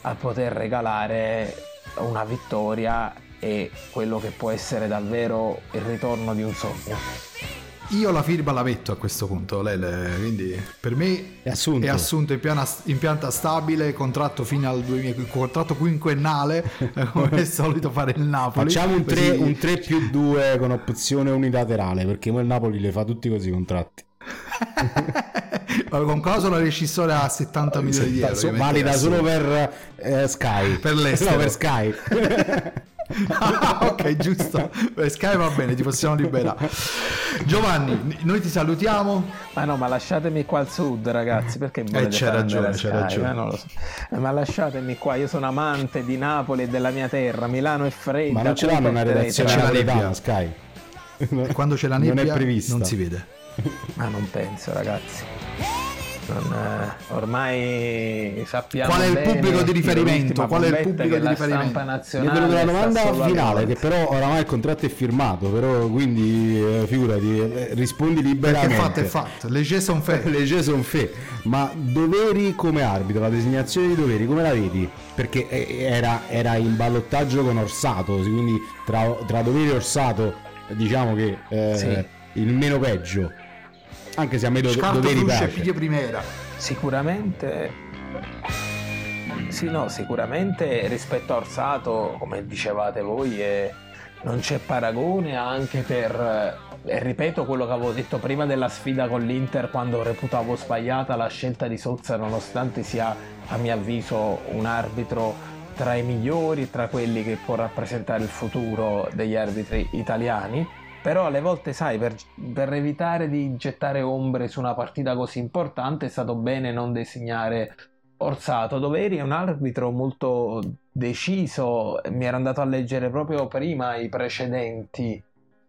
a poter regalare una vittoria e quello che può essere davvero il ritorno di un sogno. Io la firma la metto a questo punto, Lele, quindi per me È assunto. è assunto in, piana- in pianta stabile, contratto fino al 2000, contratto quinquennale, [LAUGHS] eh, come è solito fare il Napoli. Facciamo un 3, Così- un 3 più 2 con opzione unilaterale, perché poi il Napoli le fa tutti così i contratti. [LAUGHS] Con clausola rescissoria a 70 milioni di euro. Valida solo per eh, Sky. Per l'estero. [LAUGHS] No, per Sky. Ah, ok, giusto. Per Sky va bene, ti possiamo liberare. Giovanni, noi ti salutiamo. Ma no, ma lasciatemi qua al sud, ragazzi, perché volete Eh, c'è ragione, c'è Sky? ragione. Ma, non lo so. Eh, ma lasciatemi qua, io sono amante di Napoli e della mia terra, Milano è fredda. Ma non ce l'hanno una redazione C'è la nebbia. Sky. E quando c'è la Non è nebbia prevista. non si vede. Ma non penso, ragazzi. Non, eh, ormai sappiamo Qual è il bene pubblico di riferimento? Qual è il pubblico di la riferimento? nazionale sta domanda finale, che però oramai il contratto è firmato, però quindi eh, figurati, eh, rispondi liberamente. è fatto, è fatto. Le G sono fair. Le G sono fe, ma doveri come arbitro, la designazione di doveri, come la vedi? Perché eh, era, era in ballottaggio con Orsato, quindi tra, tra doveri e Orsato diciamo che eh, Sì. il meno peggio. Anche se a me do- Scarto doveri e piace. Pidio Primera. Sicuramente, sì, no, sicuramente rispetto a Orsato, come dicevate voi, eh, non c'è paragone anche per, eh, ripeto quello che avevo detto prima della sfida con l'Inter quando reputavo sbagliata la scelta di Sozza, nonostante sia a mio avviso un arbitro tra i migliori, tra quelli che può rappresentare il futuro degli arbitri italiani. Però alle volte, sai, per, per evitare di gettare ombre su una partita così importante è stato bene non designare Orsato. Doveri è un arbitro molto deciso, mi era andato a leggere proprio prima i precedenti.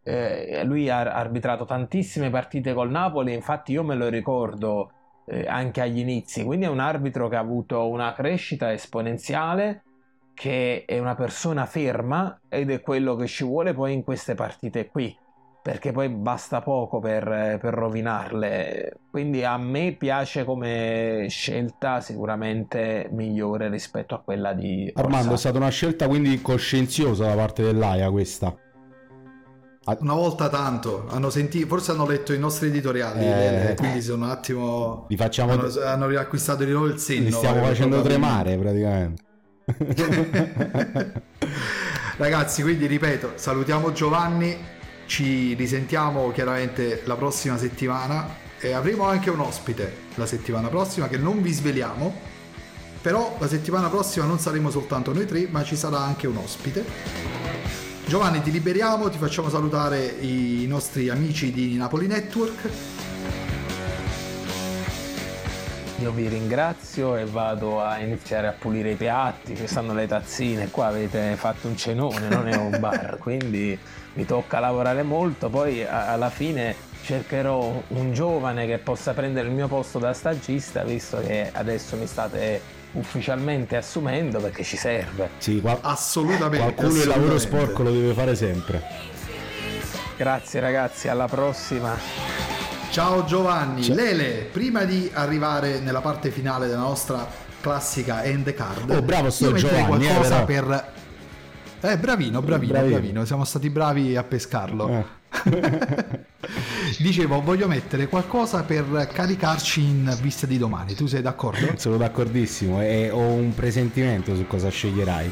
Eh, lui ha arbitrato tantissime partite col Napoli, infatti io me lo ricordo eh, anche agli inizi, quindi è un arbitro che ha avuto una crescita esponenziale, che è una persona ferma ed è quello che ci vuole poi in queste partite qui perché poi basta poco per, per rovinarle. Quindi a me piace come scelta sicuramente migliore rispetto a quella di Armando, è stata una scelta quindi coscienziosa da parte dell'AIA questa. Una volta tanto, hanno sentito, forse hanno letto i nostri editoriali, Eh. eh, quindi sono un attimo... Li facciamo- Hanno, hanno riacquistato di nuovo il senno. Li stiamo facendo tremare praticamente. [LAUGHS] Ragazzi, quindi ripeto, salutiamo Giovanni, ci risentiamo chiaramente la prossima settimana e avremo anche un ospite la settimana prossima che non vi sveliamo, però la settimana prossima non saremo soltanto noi tre, ma ci sarà anche un ospite. Giovanni, ti liberiamo, ti facciamo salutare i nostri amici di Napoli Network. Io vi ringrazio e vado a iniziare a pulire i piatti, ci stanno le tazzine, qua avete fatto un cenone, non è un bar, [LAUGHS] quindi mi tocca lavorare molto, poi a- alla fine cercherò un giovane che possa prendere il mio posto da stagista, visto che adesso mi state ufficialmente assumendo perché ci serve. Sì, qual- Assolutamente. qualcuno il lavoro assolutamente. sporco lo deve fare sempre. Grazie ragazzi, alla prossima. Ciao Giovanni, Lele, prima di arrivare nella parte finale della nostra classica end card, Oh, bravo sto Giovanni, eh, qualcosa però. per eh, bravino, bravino, Bravino. bravino, siamo stati bravi a pescarlo. Eh. [LAUGHS] Dicevo, voglio mettere qualcosa per caricarci in vista di domani. Tu sei d'accordo? [LAUGHS] Sono d'accordissimo e ho un presentimento su cosa sceglierai.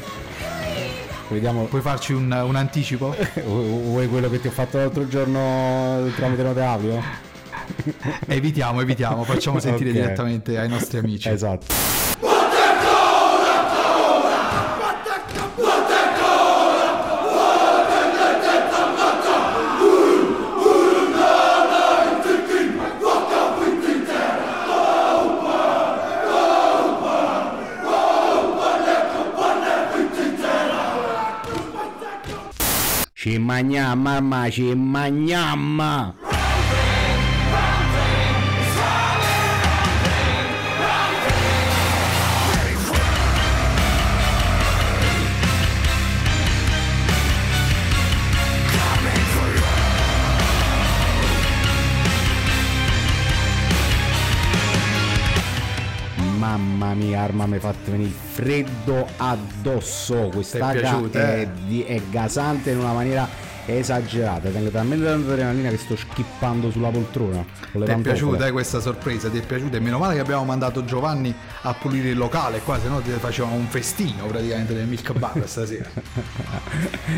Vediamo. Puoi farci un, un anticipo? [LAUGHS] Vuoi quello che ti ho fatto l'altro giorno tramite note audio? evitiamo, evitiamo, facciamo sentire Ok. direttamente ai nostri amici. Esatto. Ci magna mamma, ci magniamma. Mamma mia, Arma mi ha fatto venire freddo addosso. Questa è piaciuta, è, eh? è gasante in una maniera esagerata. Tengo talmente tanta adrenalina che sto schippando sulla poltrona. Ti è piaciuta eh, questa sorpresa? Ti è piaciuta? E meno male che abbiamo mandato Giovanni a pulire il locale qua, se no ti facevamo un festino praticamente nel Milk Bar [LAUGHS] stasera.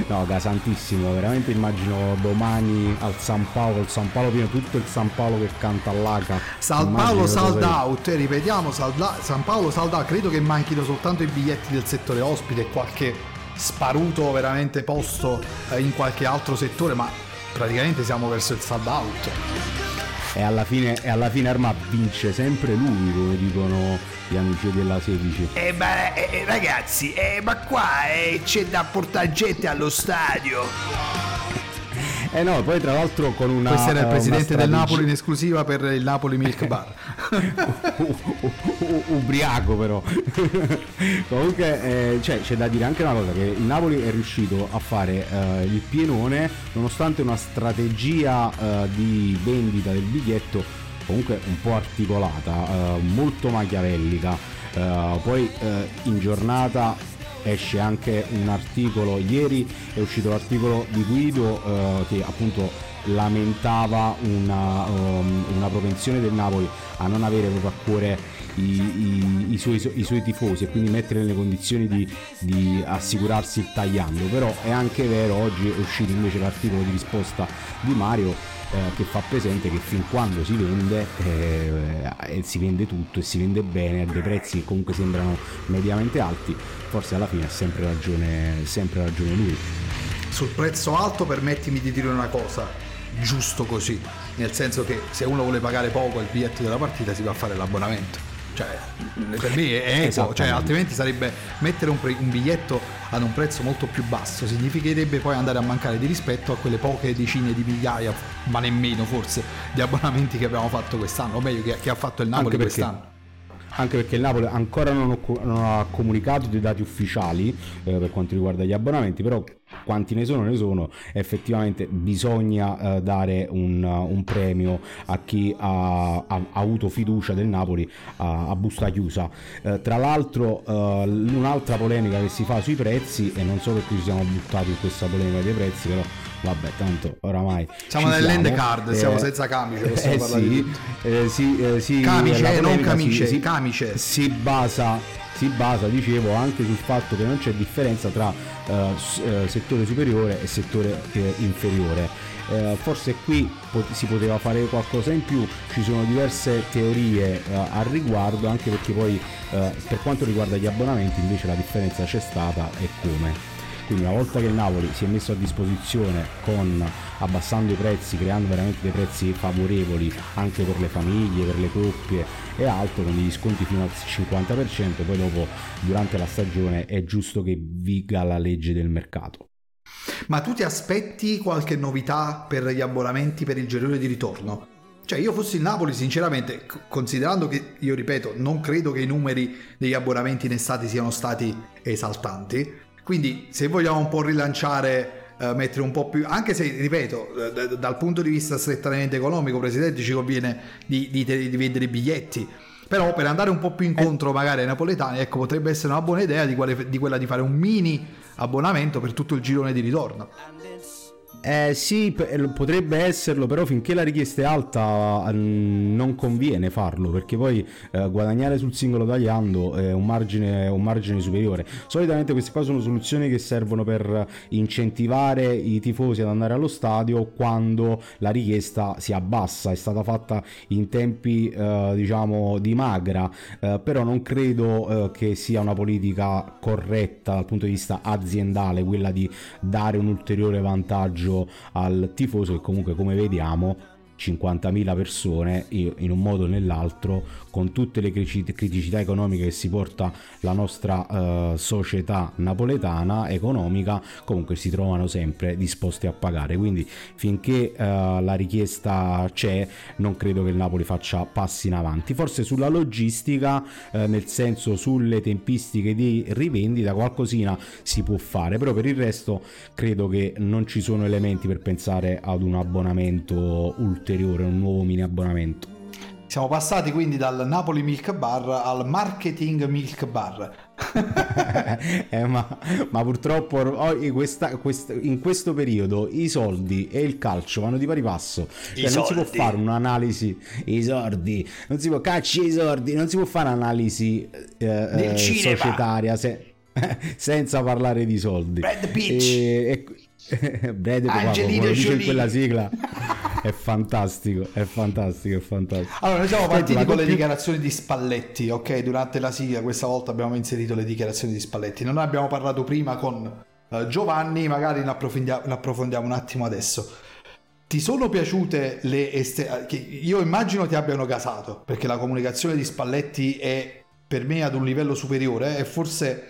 No, gasantissimo, veramente immagino domani al San Paolo, il San Paolo pieno, tutto il San Paolo che canta all'Aca. San Paolo cosa sold out, eh, ripetiamo, salda- San Paolo sold out, credo che manchino soltanto i biglietti del settore ospite e qualche sparuto veramente posto eh, in qualche altro settore, ma praticamente siamo verso il sold out. E alla fine, e alla fine Arma vince sempre lui, come dicono gli amici della 16. Eh, ma eh, ragazzi, eh, ma qua eh, c'è da portare gente allo stadio. Eh no, poi tra l'altro con una... Questo era il presidente del Napoli in esclusiva per il Napoli Milk [LAUGHS] Bar. Ubriaco però. [LAUGHS] Comunque eh, cioè, c'è da dire anche una cosa che il Napoli è riuscito a fare eh, il pienone nonostante una strategia eh, di vendita del biglietto comunque un po' articolata eh, molto machiavellica. Eh, poi eh, in giornata esce anche un articolo ieri è uscito l'articolo di Guido eh, che appunto lamentava una, um, una propensione del Napoli a non avere proprio a cuore i, i- i suoi, i suoi tifosi e quindi mettere nelle condizioni di, di assicurarsi il tagliando. Però è anche vero oggi è uscito invece l'articolo di risposta di Mario eh, che fa presente che fin quando si vende eh, e si vende tutto e si vende bene a dei prezzi che comunque sembrano mediamente alti forse alla fine ha sempre ragione, sempre ragione lui Sul prezzo alto permettimi di dire una cosa, giusto così, nel senso che se uno vuole pagare poco il biglietto della partita si va a fare l'abbonamento. Cioè, per me è equo, Esattamente. cioè, altrimenti sarebbe mettere un, pre- un biglietto ad un prezzo molto più basso, significherebbe poi andare a mancare di rispetto a quelle poche decine di migliaia, ma nemmeno forse, di abbonamenti che abbiamo fatto quest'anno, o meglio che, che ha fatto il Napoli Anche perché- quest'anno. anche perché il Napoli ancora non, ho non ha comunicato dei dati ufficiali eh, per quanto riguarda gli abbonamenti, però quanti ne sono ne sono effettivamente bisogna eh, dare un, un premio a chi ha, ha- avuto fiducia del Napoli a, a busta chiusa Eh, tra l'altro eh, un'altra polemica che si fa sui prezzi e non so perché ci siamo buttati in questa polemica dei prezzi però vabbè tanto oramai Siamo nell'end card, Eh, siamo senza camice, possiamo eh parlare di sì, tutto. eh, sì, eh, sì, Camice, eh, non camice, si- camice. si basa, si basa, dicevo, anche sul fatto che non c'è differenza tra eh, eh, settore superiore e settore eh, inferiore. Eh, forse qui pot- si poteva fare qualcosa in più, ci sono diverse teorie eh, al riguardo, anche perché poi eh, per quanto riguarda gli abbonamenti invece la differenza c'è stata e come. Quindi una volta che il Napoli si è messo a disposizione con abbassando i prezzi, creando veramente dei prezzi favorevoli anche per le famiglie, per le coppie e altro, con degli sconti fino al 50%, poi dopo durante la stagione è giusto che viga la legge del mercato. Ma tu ti aspetti qualche novità per gli abbonamenti per il girone di ritorno? Cioè, io fossi il Napoli, sinceramente, considerando che, io ripeto, non credo che i numeri degli abbonamenti in estate siano stati esaltanti. Quindi, se vogliamo un po' rilanciare, eh, mettere un po' più. Anche se, ripeto, eh, d- dal punto di vista strettamente economico, Presidente, ci conviene di, di di vendere i biglietti. Però per andare un po' più incontro magari ai napoletani, ecco, potrebbe essere una buona idea di, quale- di quella di fare un mini abbonamento per tutto il girone di ritorno. Eh sì, eh, potrebbe esserlo, però finché la richiesta è alta mm, non conviene farlo, perché poi eh, guadagnare sul singolo tagliando è un margine, un margine superiore. Solitamente queste qua sono soluzioni che servono per incentivare i tifosi ad andare allo stadio quando la richiesta si abbassa, è stata fatta in tempi eh, diciamo di magra, eh, però non credo eh, che sia una politica corretta dal punto di vista aziendale quella di dare un ulteriore vantaggio al tifoso che comunque come vediamo 50.000 persone in un modo o nell'altro con tutte le criticità economiche che si porta la nostra eh, società napoletana economica comunque si trovano sempre disposti a pagare. Quindi finché eh, la richiesta c'è non credo che il Napoli faccia passi in avanti. Forse sulla logistica eh, nel senso sulle tempistiche di rivendita qualcosina si può fare però per il resto credo che non ci sono elementi per pensare ad un abbonamento ulteriore un nuovo mini abbonamento Siamo passati quindi dal Napoli Milk Bar al Marketing Milk Bar. [LAUGHS] Eh, ma, ma purtroppo or- questa- quest- in questo periodo i soldi e il calcio vanno di pari passo. I Cioè, non si può fare un'analisi. I soldi, non si può cacci i soldi, non si può fare un'analisi eh, Del eh, societaria se- [LAUGHS] senza parlare di soldi. Brad Pitt. E, e- [LAUGHS] Guarda, Angelina Jolie. quella sigla. È fantastico, è fantastico, è fantastico. Allora, noi siamo partiti con le doppia- dichiarazioni di Spalletti, ok? Durante la sigla questa volta abbiamo inserito le dichiarazioni di Spalletti. Non abbiamo parlato prima con eh, Giovanni, magari ne approfondia- ne approfondiamo un attimo adesso. Ti sono piaciute le este- che io immagino ti abbiano gasato, perché la comunicazione di Spalletti è per me ad un livello superiore e forse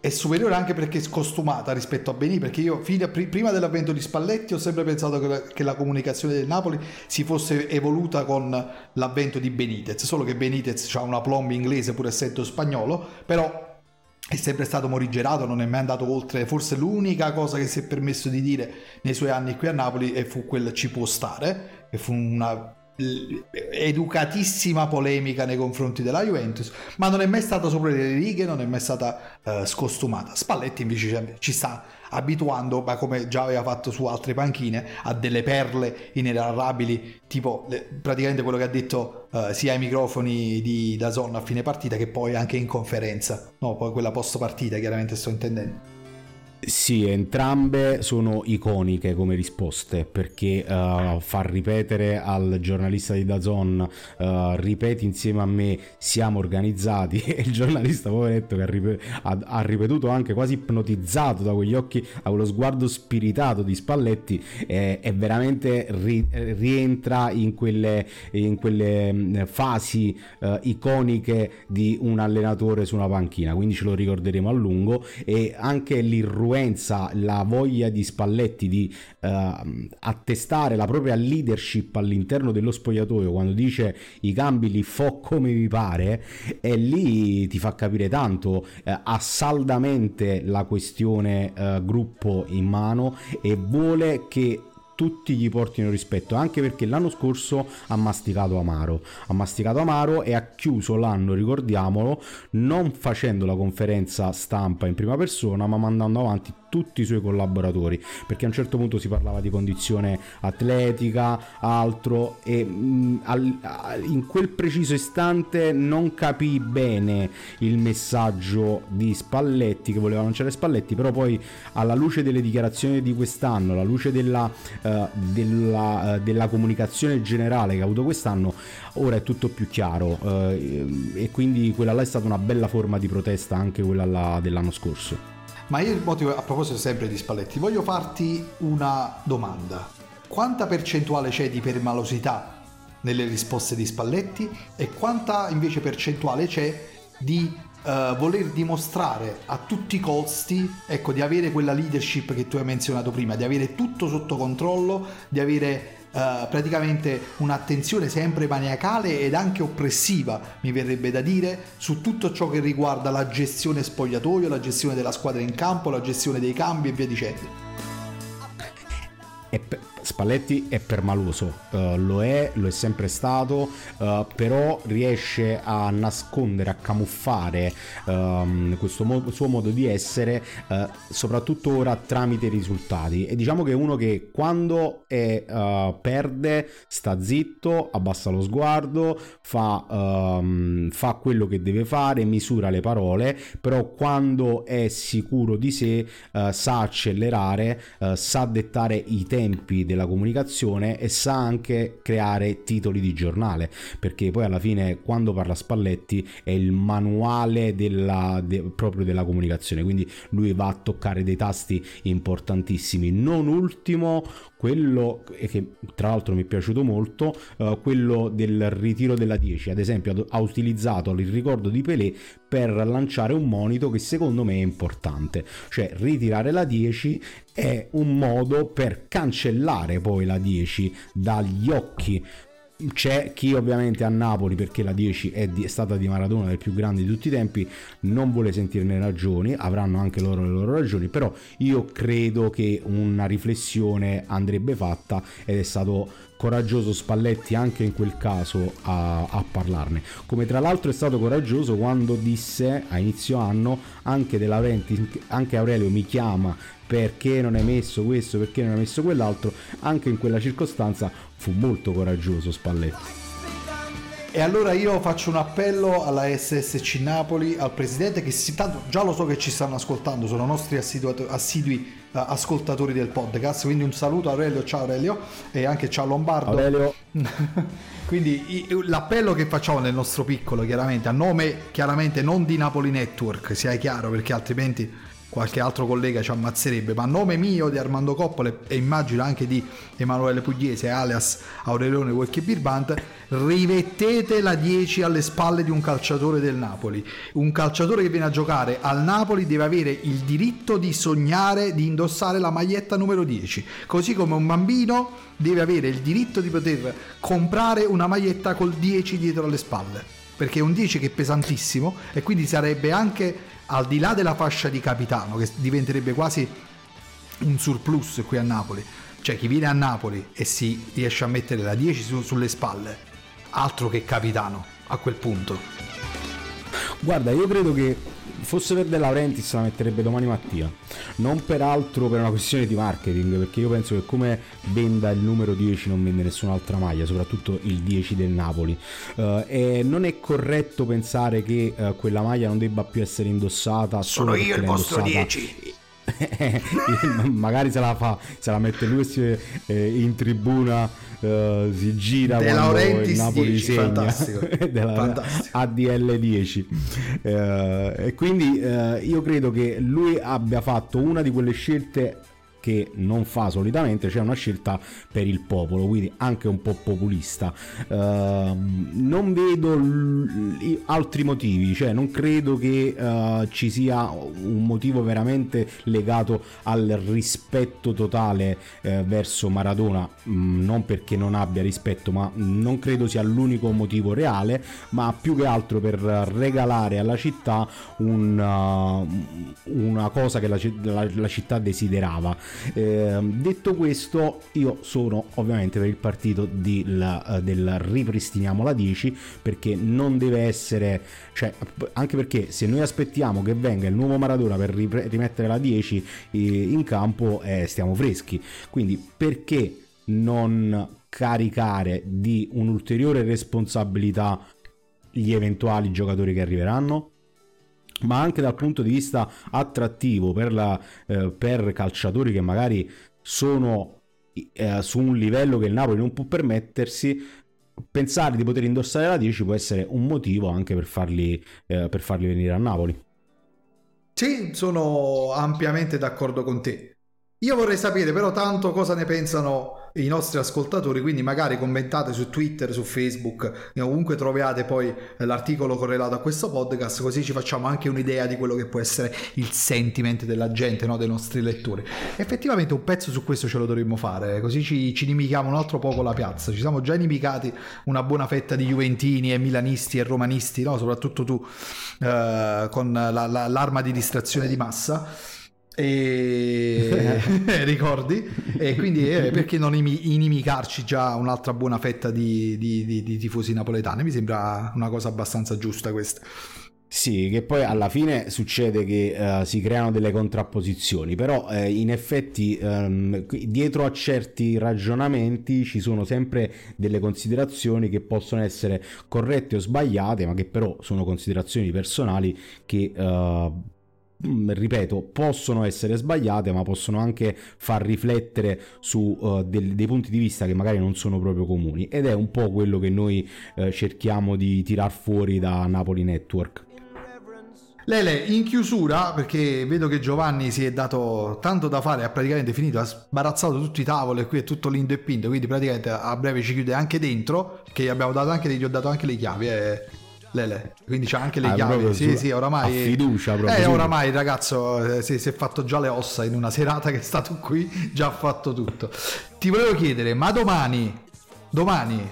è superiore anche perché è scostumata rispetto a Beni, perché io fino a- pri- prima dell'avvento di Spalletti ho sempre pensato che la, che la comunicazione del Napoli si fosse evoluta con l'avvento di Benitez, solo che Benitez ha una plomb inglese pur essendo spagnolo, però è sempre stato morigerato, non è mai andato oltre, forse l'unica cosa che si è permesso di dire nei suoi anni qui a Napoli e fu quel ci può stare, e fu una educatissima polemica nei confronti della Juventus, ma non è mai stata sopra le righe, non è mai stata eh, scostumata. Spalletti invece ci- sta abituando, ma come già aveva fatto su altre panchine, a delle perle inenarrabili, tipo le- praticamente quello che ha detto eh, sia ai microfoni di Dazon a fine partita che poi anche in conferenza, no, poi quella post partita chiaramente sto intendendo. Sì, entrambe sono iconiche come risposte perché eh, far ripetere al giornalista di Dazon eh, ripeti insieme a me siamo organizzati [LAUGHS] e il giornalista poveretto che ha, rip- ha- ha ripetuto anche quasi ipnotizzato da quegli occhi a quello sguardo spiritato di Spalletti eh, è veramente ri- rientra in quelle, in quelle mh, fasi eh, iconiche di un allenatore su una panchina. Quindi ce lo ricorderemo a lungo e anche l'irruolo l'influenza, la voglia di Spalletti di eh, attestare la propria leadership all'interno dello spogliatoio quando dice i cambi li fo come vi pare e lì ti fa capire tanto eh, ha saldamente la questione eh, gruppo in mano e vuole che tutti gli portino rispetto, anche perché l'anno scorso ha masticato amaro, ha masticato amaro e ha chiuso l'anno, ricordiamolo, non facendo la conferenza stampa in prima persona, ma mandando avanti tutti i suoi collaboratori, perché a un certo punto si parlava di condizione atletica, altro, e mh, al, in quel preciso istante non capì bene il messaggio di Spalletti, che voleva lanciare Spalletti, però poi alla luce delle dichiarazioni di quest'anno, alla luce della, uh, della, uh, della comunicazione generale che ha avuto quest'anno, ora è tutto più chiaro uh, e quindi quella là è stata una bella forma di protesta anche quella dell'anno scorso. Ma io a proposito sempre di Spalletti, voglio farti una domanda. Quanta percentuale c'è di permalosità nelle risposte di Spalletti e quanta invece percentuale c'è di uh, voler dimostrare a tutti i costi ecco, di avere quella leadership che tu hai menzionato prima, di avere tutto sotto controllo, di avere Uh, praticamente un'attenzione sempre maniacale ed anche oppressiva, mi verrebbe da dire, su tutto ciò che riguarda la gestione spogliatoio, la gestione della squadra in campo, la gestione dei cambi e via dicendo. E pe- Spalletti è permaloso, uh, lo è, lo è sempre stato, uh, però riesce a nascondere, a camuffare um, questo mo- suo modo di essere, uh, soprattutto ora tramite i risultati. E diciamo che è uno che quando è, perde sta zitto, abbassa lo sguardo, fa, um, fa quello che deve fare, misura le parole, però quando è sicuro di sé sa accelerare, sa dettare i tempi della comunicazione e sa anche creare titoli di giornale perché poi alla fine quando parla Spalletti è il manuale della, de, proprio della comunicazione quindi lui va a toccare dei tasti importantissimi. Non ultimo quello che tra l'altro mi è piaciuto molto, uh, quello del ritiro della 10, ad esempio ha utilizzato il ricordo di Pelé per lanciare un monito che secondo me è importante, cioè ritirare la 10 è un modo per cancellare poi la 10 dagli occhi c'è chi ovviamente a Napoli, perché la 10 è, di, è, stata di Maradona del più grande di tutti i tempi, non vuole sentirne ragioni, avranno anche loro le loro ragioni, però io credo che una riflessione andrebbe fatta ed è stato coraggioso Spalletti anche in quel caso a, a, parlarne. Come tra l'altro è stato coraggioso quando disse a inizio anno anche De Laurenti, anche Aurelio mi chiama perché non hai messo questo, perché non hai messo quell'altro, anche in quella circostanza fu molto coraggioso Spalletti. E allora io faccio un appello alla SSC Napoli, al presidente, che si, tanto già lo so che ci stanno ascoltando, sono nostri assidui, assidui uh, ascoltatori del podcast, quindi un saluto a Aurelio, ciao Aurelio, e anche ciao Lombardo. Aurelio. [LAUGHS] quindi l'appello che facciamo nel nostro piccolo, chiaramente, a nome chiaramente non di Napoli Network, sia chiaro, perché altrimenti qualche altro collega ci ammazzerebbe, ma a nome mio di Armando Coppole e immagino anche di Emanuele Pugliese alias Aurelione Walkie Birbant, rimettete la 10 alle spalle di un calciatore del Napoli. Un calciatore che viene a giocare al Napoli deve avere il diritto di sognare di indossare la maglietta numero 10, così come un bambino deve avere il diritto di poter comprare una maglietta col 10 dietro alle spalle, perché è un 10 che è pesantissimo e quindi sarebbe anche al di là della fascia di capitano, che diventerebbe quasi un surplus qui a Napoli, cioè chi viene a Napoli e si riesce a mettere la 10 su, sulle spalle, altro che capitano a quel punto. Guarda, io credo che fosse per De Laurentiis la metterebbe domani mattina. Non peraltro per una questione di marketing, perché io penso che come venda il numero 10 non vende nessun'altra maglia, soprattutto il 10 del Napoli. Uh, e non è corretto pensare che uh, quella maglia non debba più essere indossata. Sono io il vostro 10. [LAUGHS] magari se la fa, se la mette lui eh, in tribuna uh, si gira De quando Laurentiis il Napoli 10, segna fantastico, [LAUGHS] della fantastico. ADL 10 uh, e quindi uh, io credo che lui abbia fatto una di quelle scelte che non fa solitamente, c'è una scelta per il popolo, quindi anche un po' populista. Ehm, non vedo l- altri motivi, cioè non credo che eh, ci sia un motivo veramente legato al rispetto totale eh, verso Maradona, mh, non perché non abbia rispetto, ma non credo sia l'unico motivo reale, ma più che altro per regalare alla città un, uh, una cosa che la, la- la città desiderava. Ehm, detto questo, io sono ovviamente per il partito la- eh, del ripristiniamo la 10 perché non deve essere, cioè, anche perché se noi aspettiamo che venga il nuovo Maradona per rimettere la 10 eh, in campo, eh, stiamo freschi. Quindi perché non caricare di un'ulteriore responsabilità gli eventuali giocatori che arriveranno? Ma anche dal punto di vista attrattivo per, la, eh, per calciatori che magari sono eh, su un livello che il Napoli non può permettersi pensare di poter indossare la 10 può essere un motivo anche per farli, eh, per farli venire a Napoli Sì, sono ampiamente d'accordo con te. Io vorrei sapere però tanto cosa ne pensano i nostri ascoltatori, quindi magari commentate su Twitter, su Facebook, e ovunque troviate poi l'articolo correlato a questo podcast, così ci facciamo anche un'idea di quello che può essere il sentiment della gente, no? dei nostri lettori. Effettivamente un pezzo su questo ce lo dovremmo fare, così ci, ci inimichiamo un altro poco la piazza. Ci siamo già inimicati una buona fetta di Juventini e Milanisti e Romanisti, no? soprattutto tu, eh, con la- la- l'arma di distrazione di massa e [LAUGHS] ricordi? [LAUGHS] E quindi eh, perché non imi- inimicarci già un'altra buona fetta di, di- di- di tifosi napoletani? Mi sembra una cosa abbastanza giusta questa. Sì, che poi alla fine succede che eh, si creano delle contrapposizioni, però eh, in effetti qui- dietro a certi ragionamenti ci sono sempre delle considerazioni che possono essere corrette o sbagliate, ma che però sono considerazioni personali che, eh, mm, ripeto, possono essere sbagliate, ma possono anche far riflettere su eh, del- dei punti di vista che magari non sono proprio comuni. Ed è un po' quello che noi eh, cerchiamo di tirar fuori da Napoli Network. Lele in chiusura perché vedo che Giovanni si è dato tanto da fare ha praticamente finito ha sbarazzato tutti i tavoli qui è tutto lindo e pinto quindi praticamente a breve ci chiude anche dentro che gli abbiamo dato anche gli ho dato anche le chiavi eh. Lele quindi c'ha anche le Ah, chiavi sì sì oramai fiducia proprio, eh oramai il ragazzo eh, si, si è fatto già le ossa in una serata che è stato qui già ha fatto tutto ti volevo chiedere ma domani domani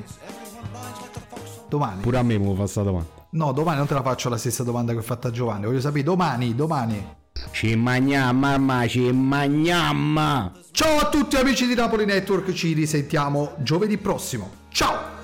domani Pure a me mi fa sta domanda. no domani non te la faccio la stessa domanda che ho fatto a Giovanni voglio sapere domani domani Ci magniamo, mamma, ci magniamo! Ciao a tutti amici di Napoli Network, ci risentiamo giovedì prossimo. Ciao!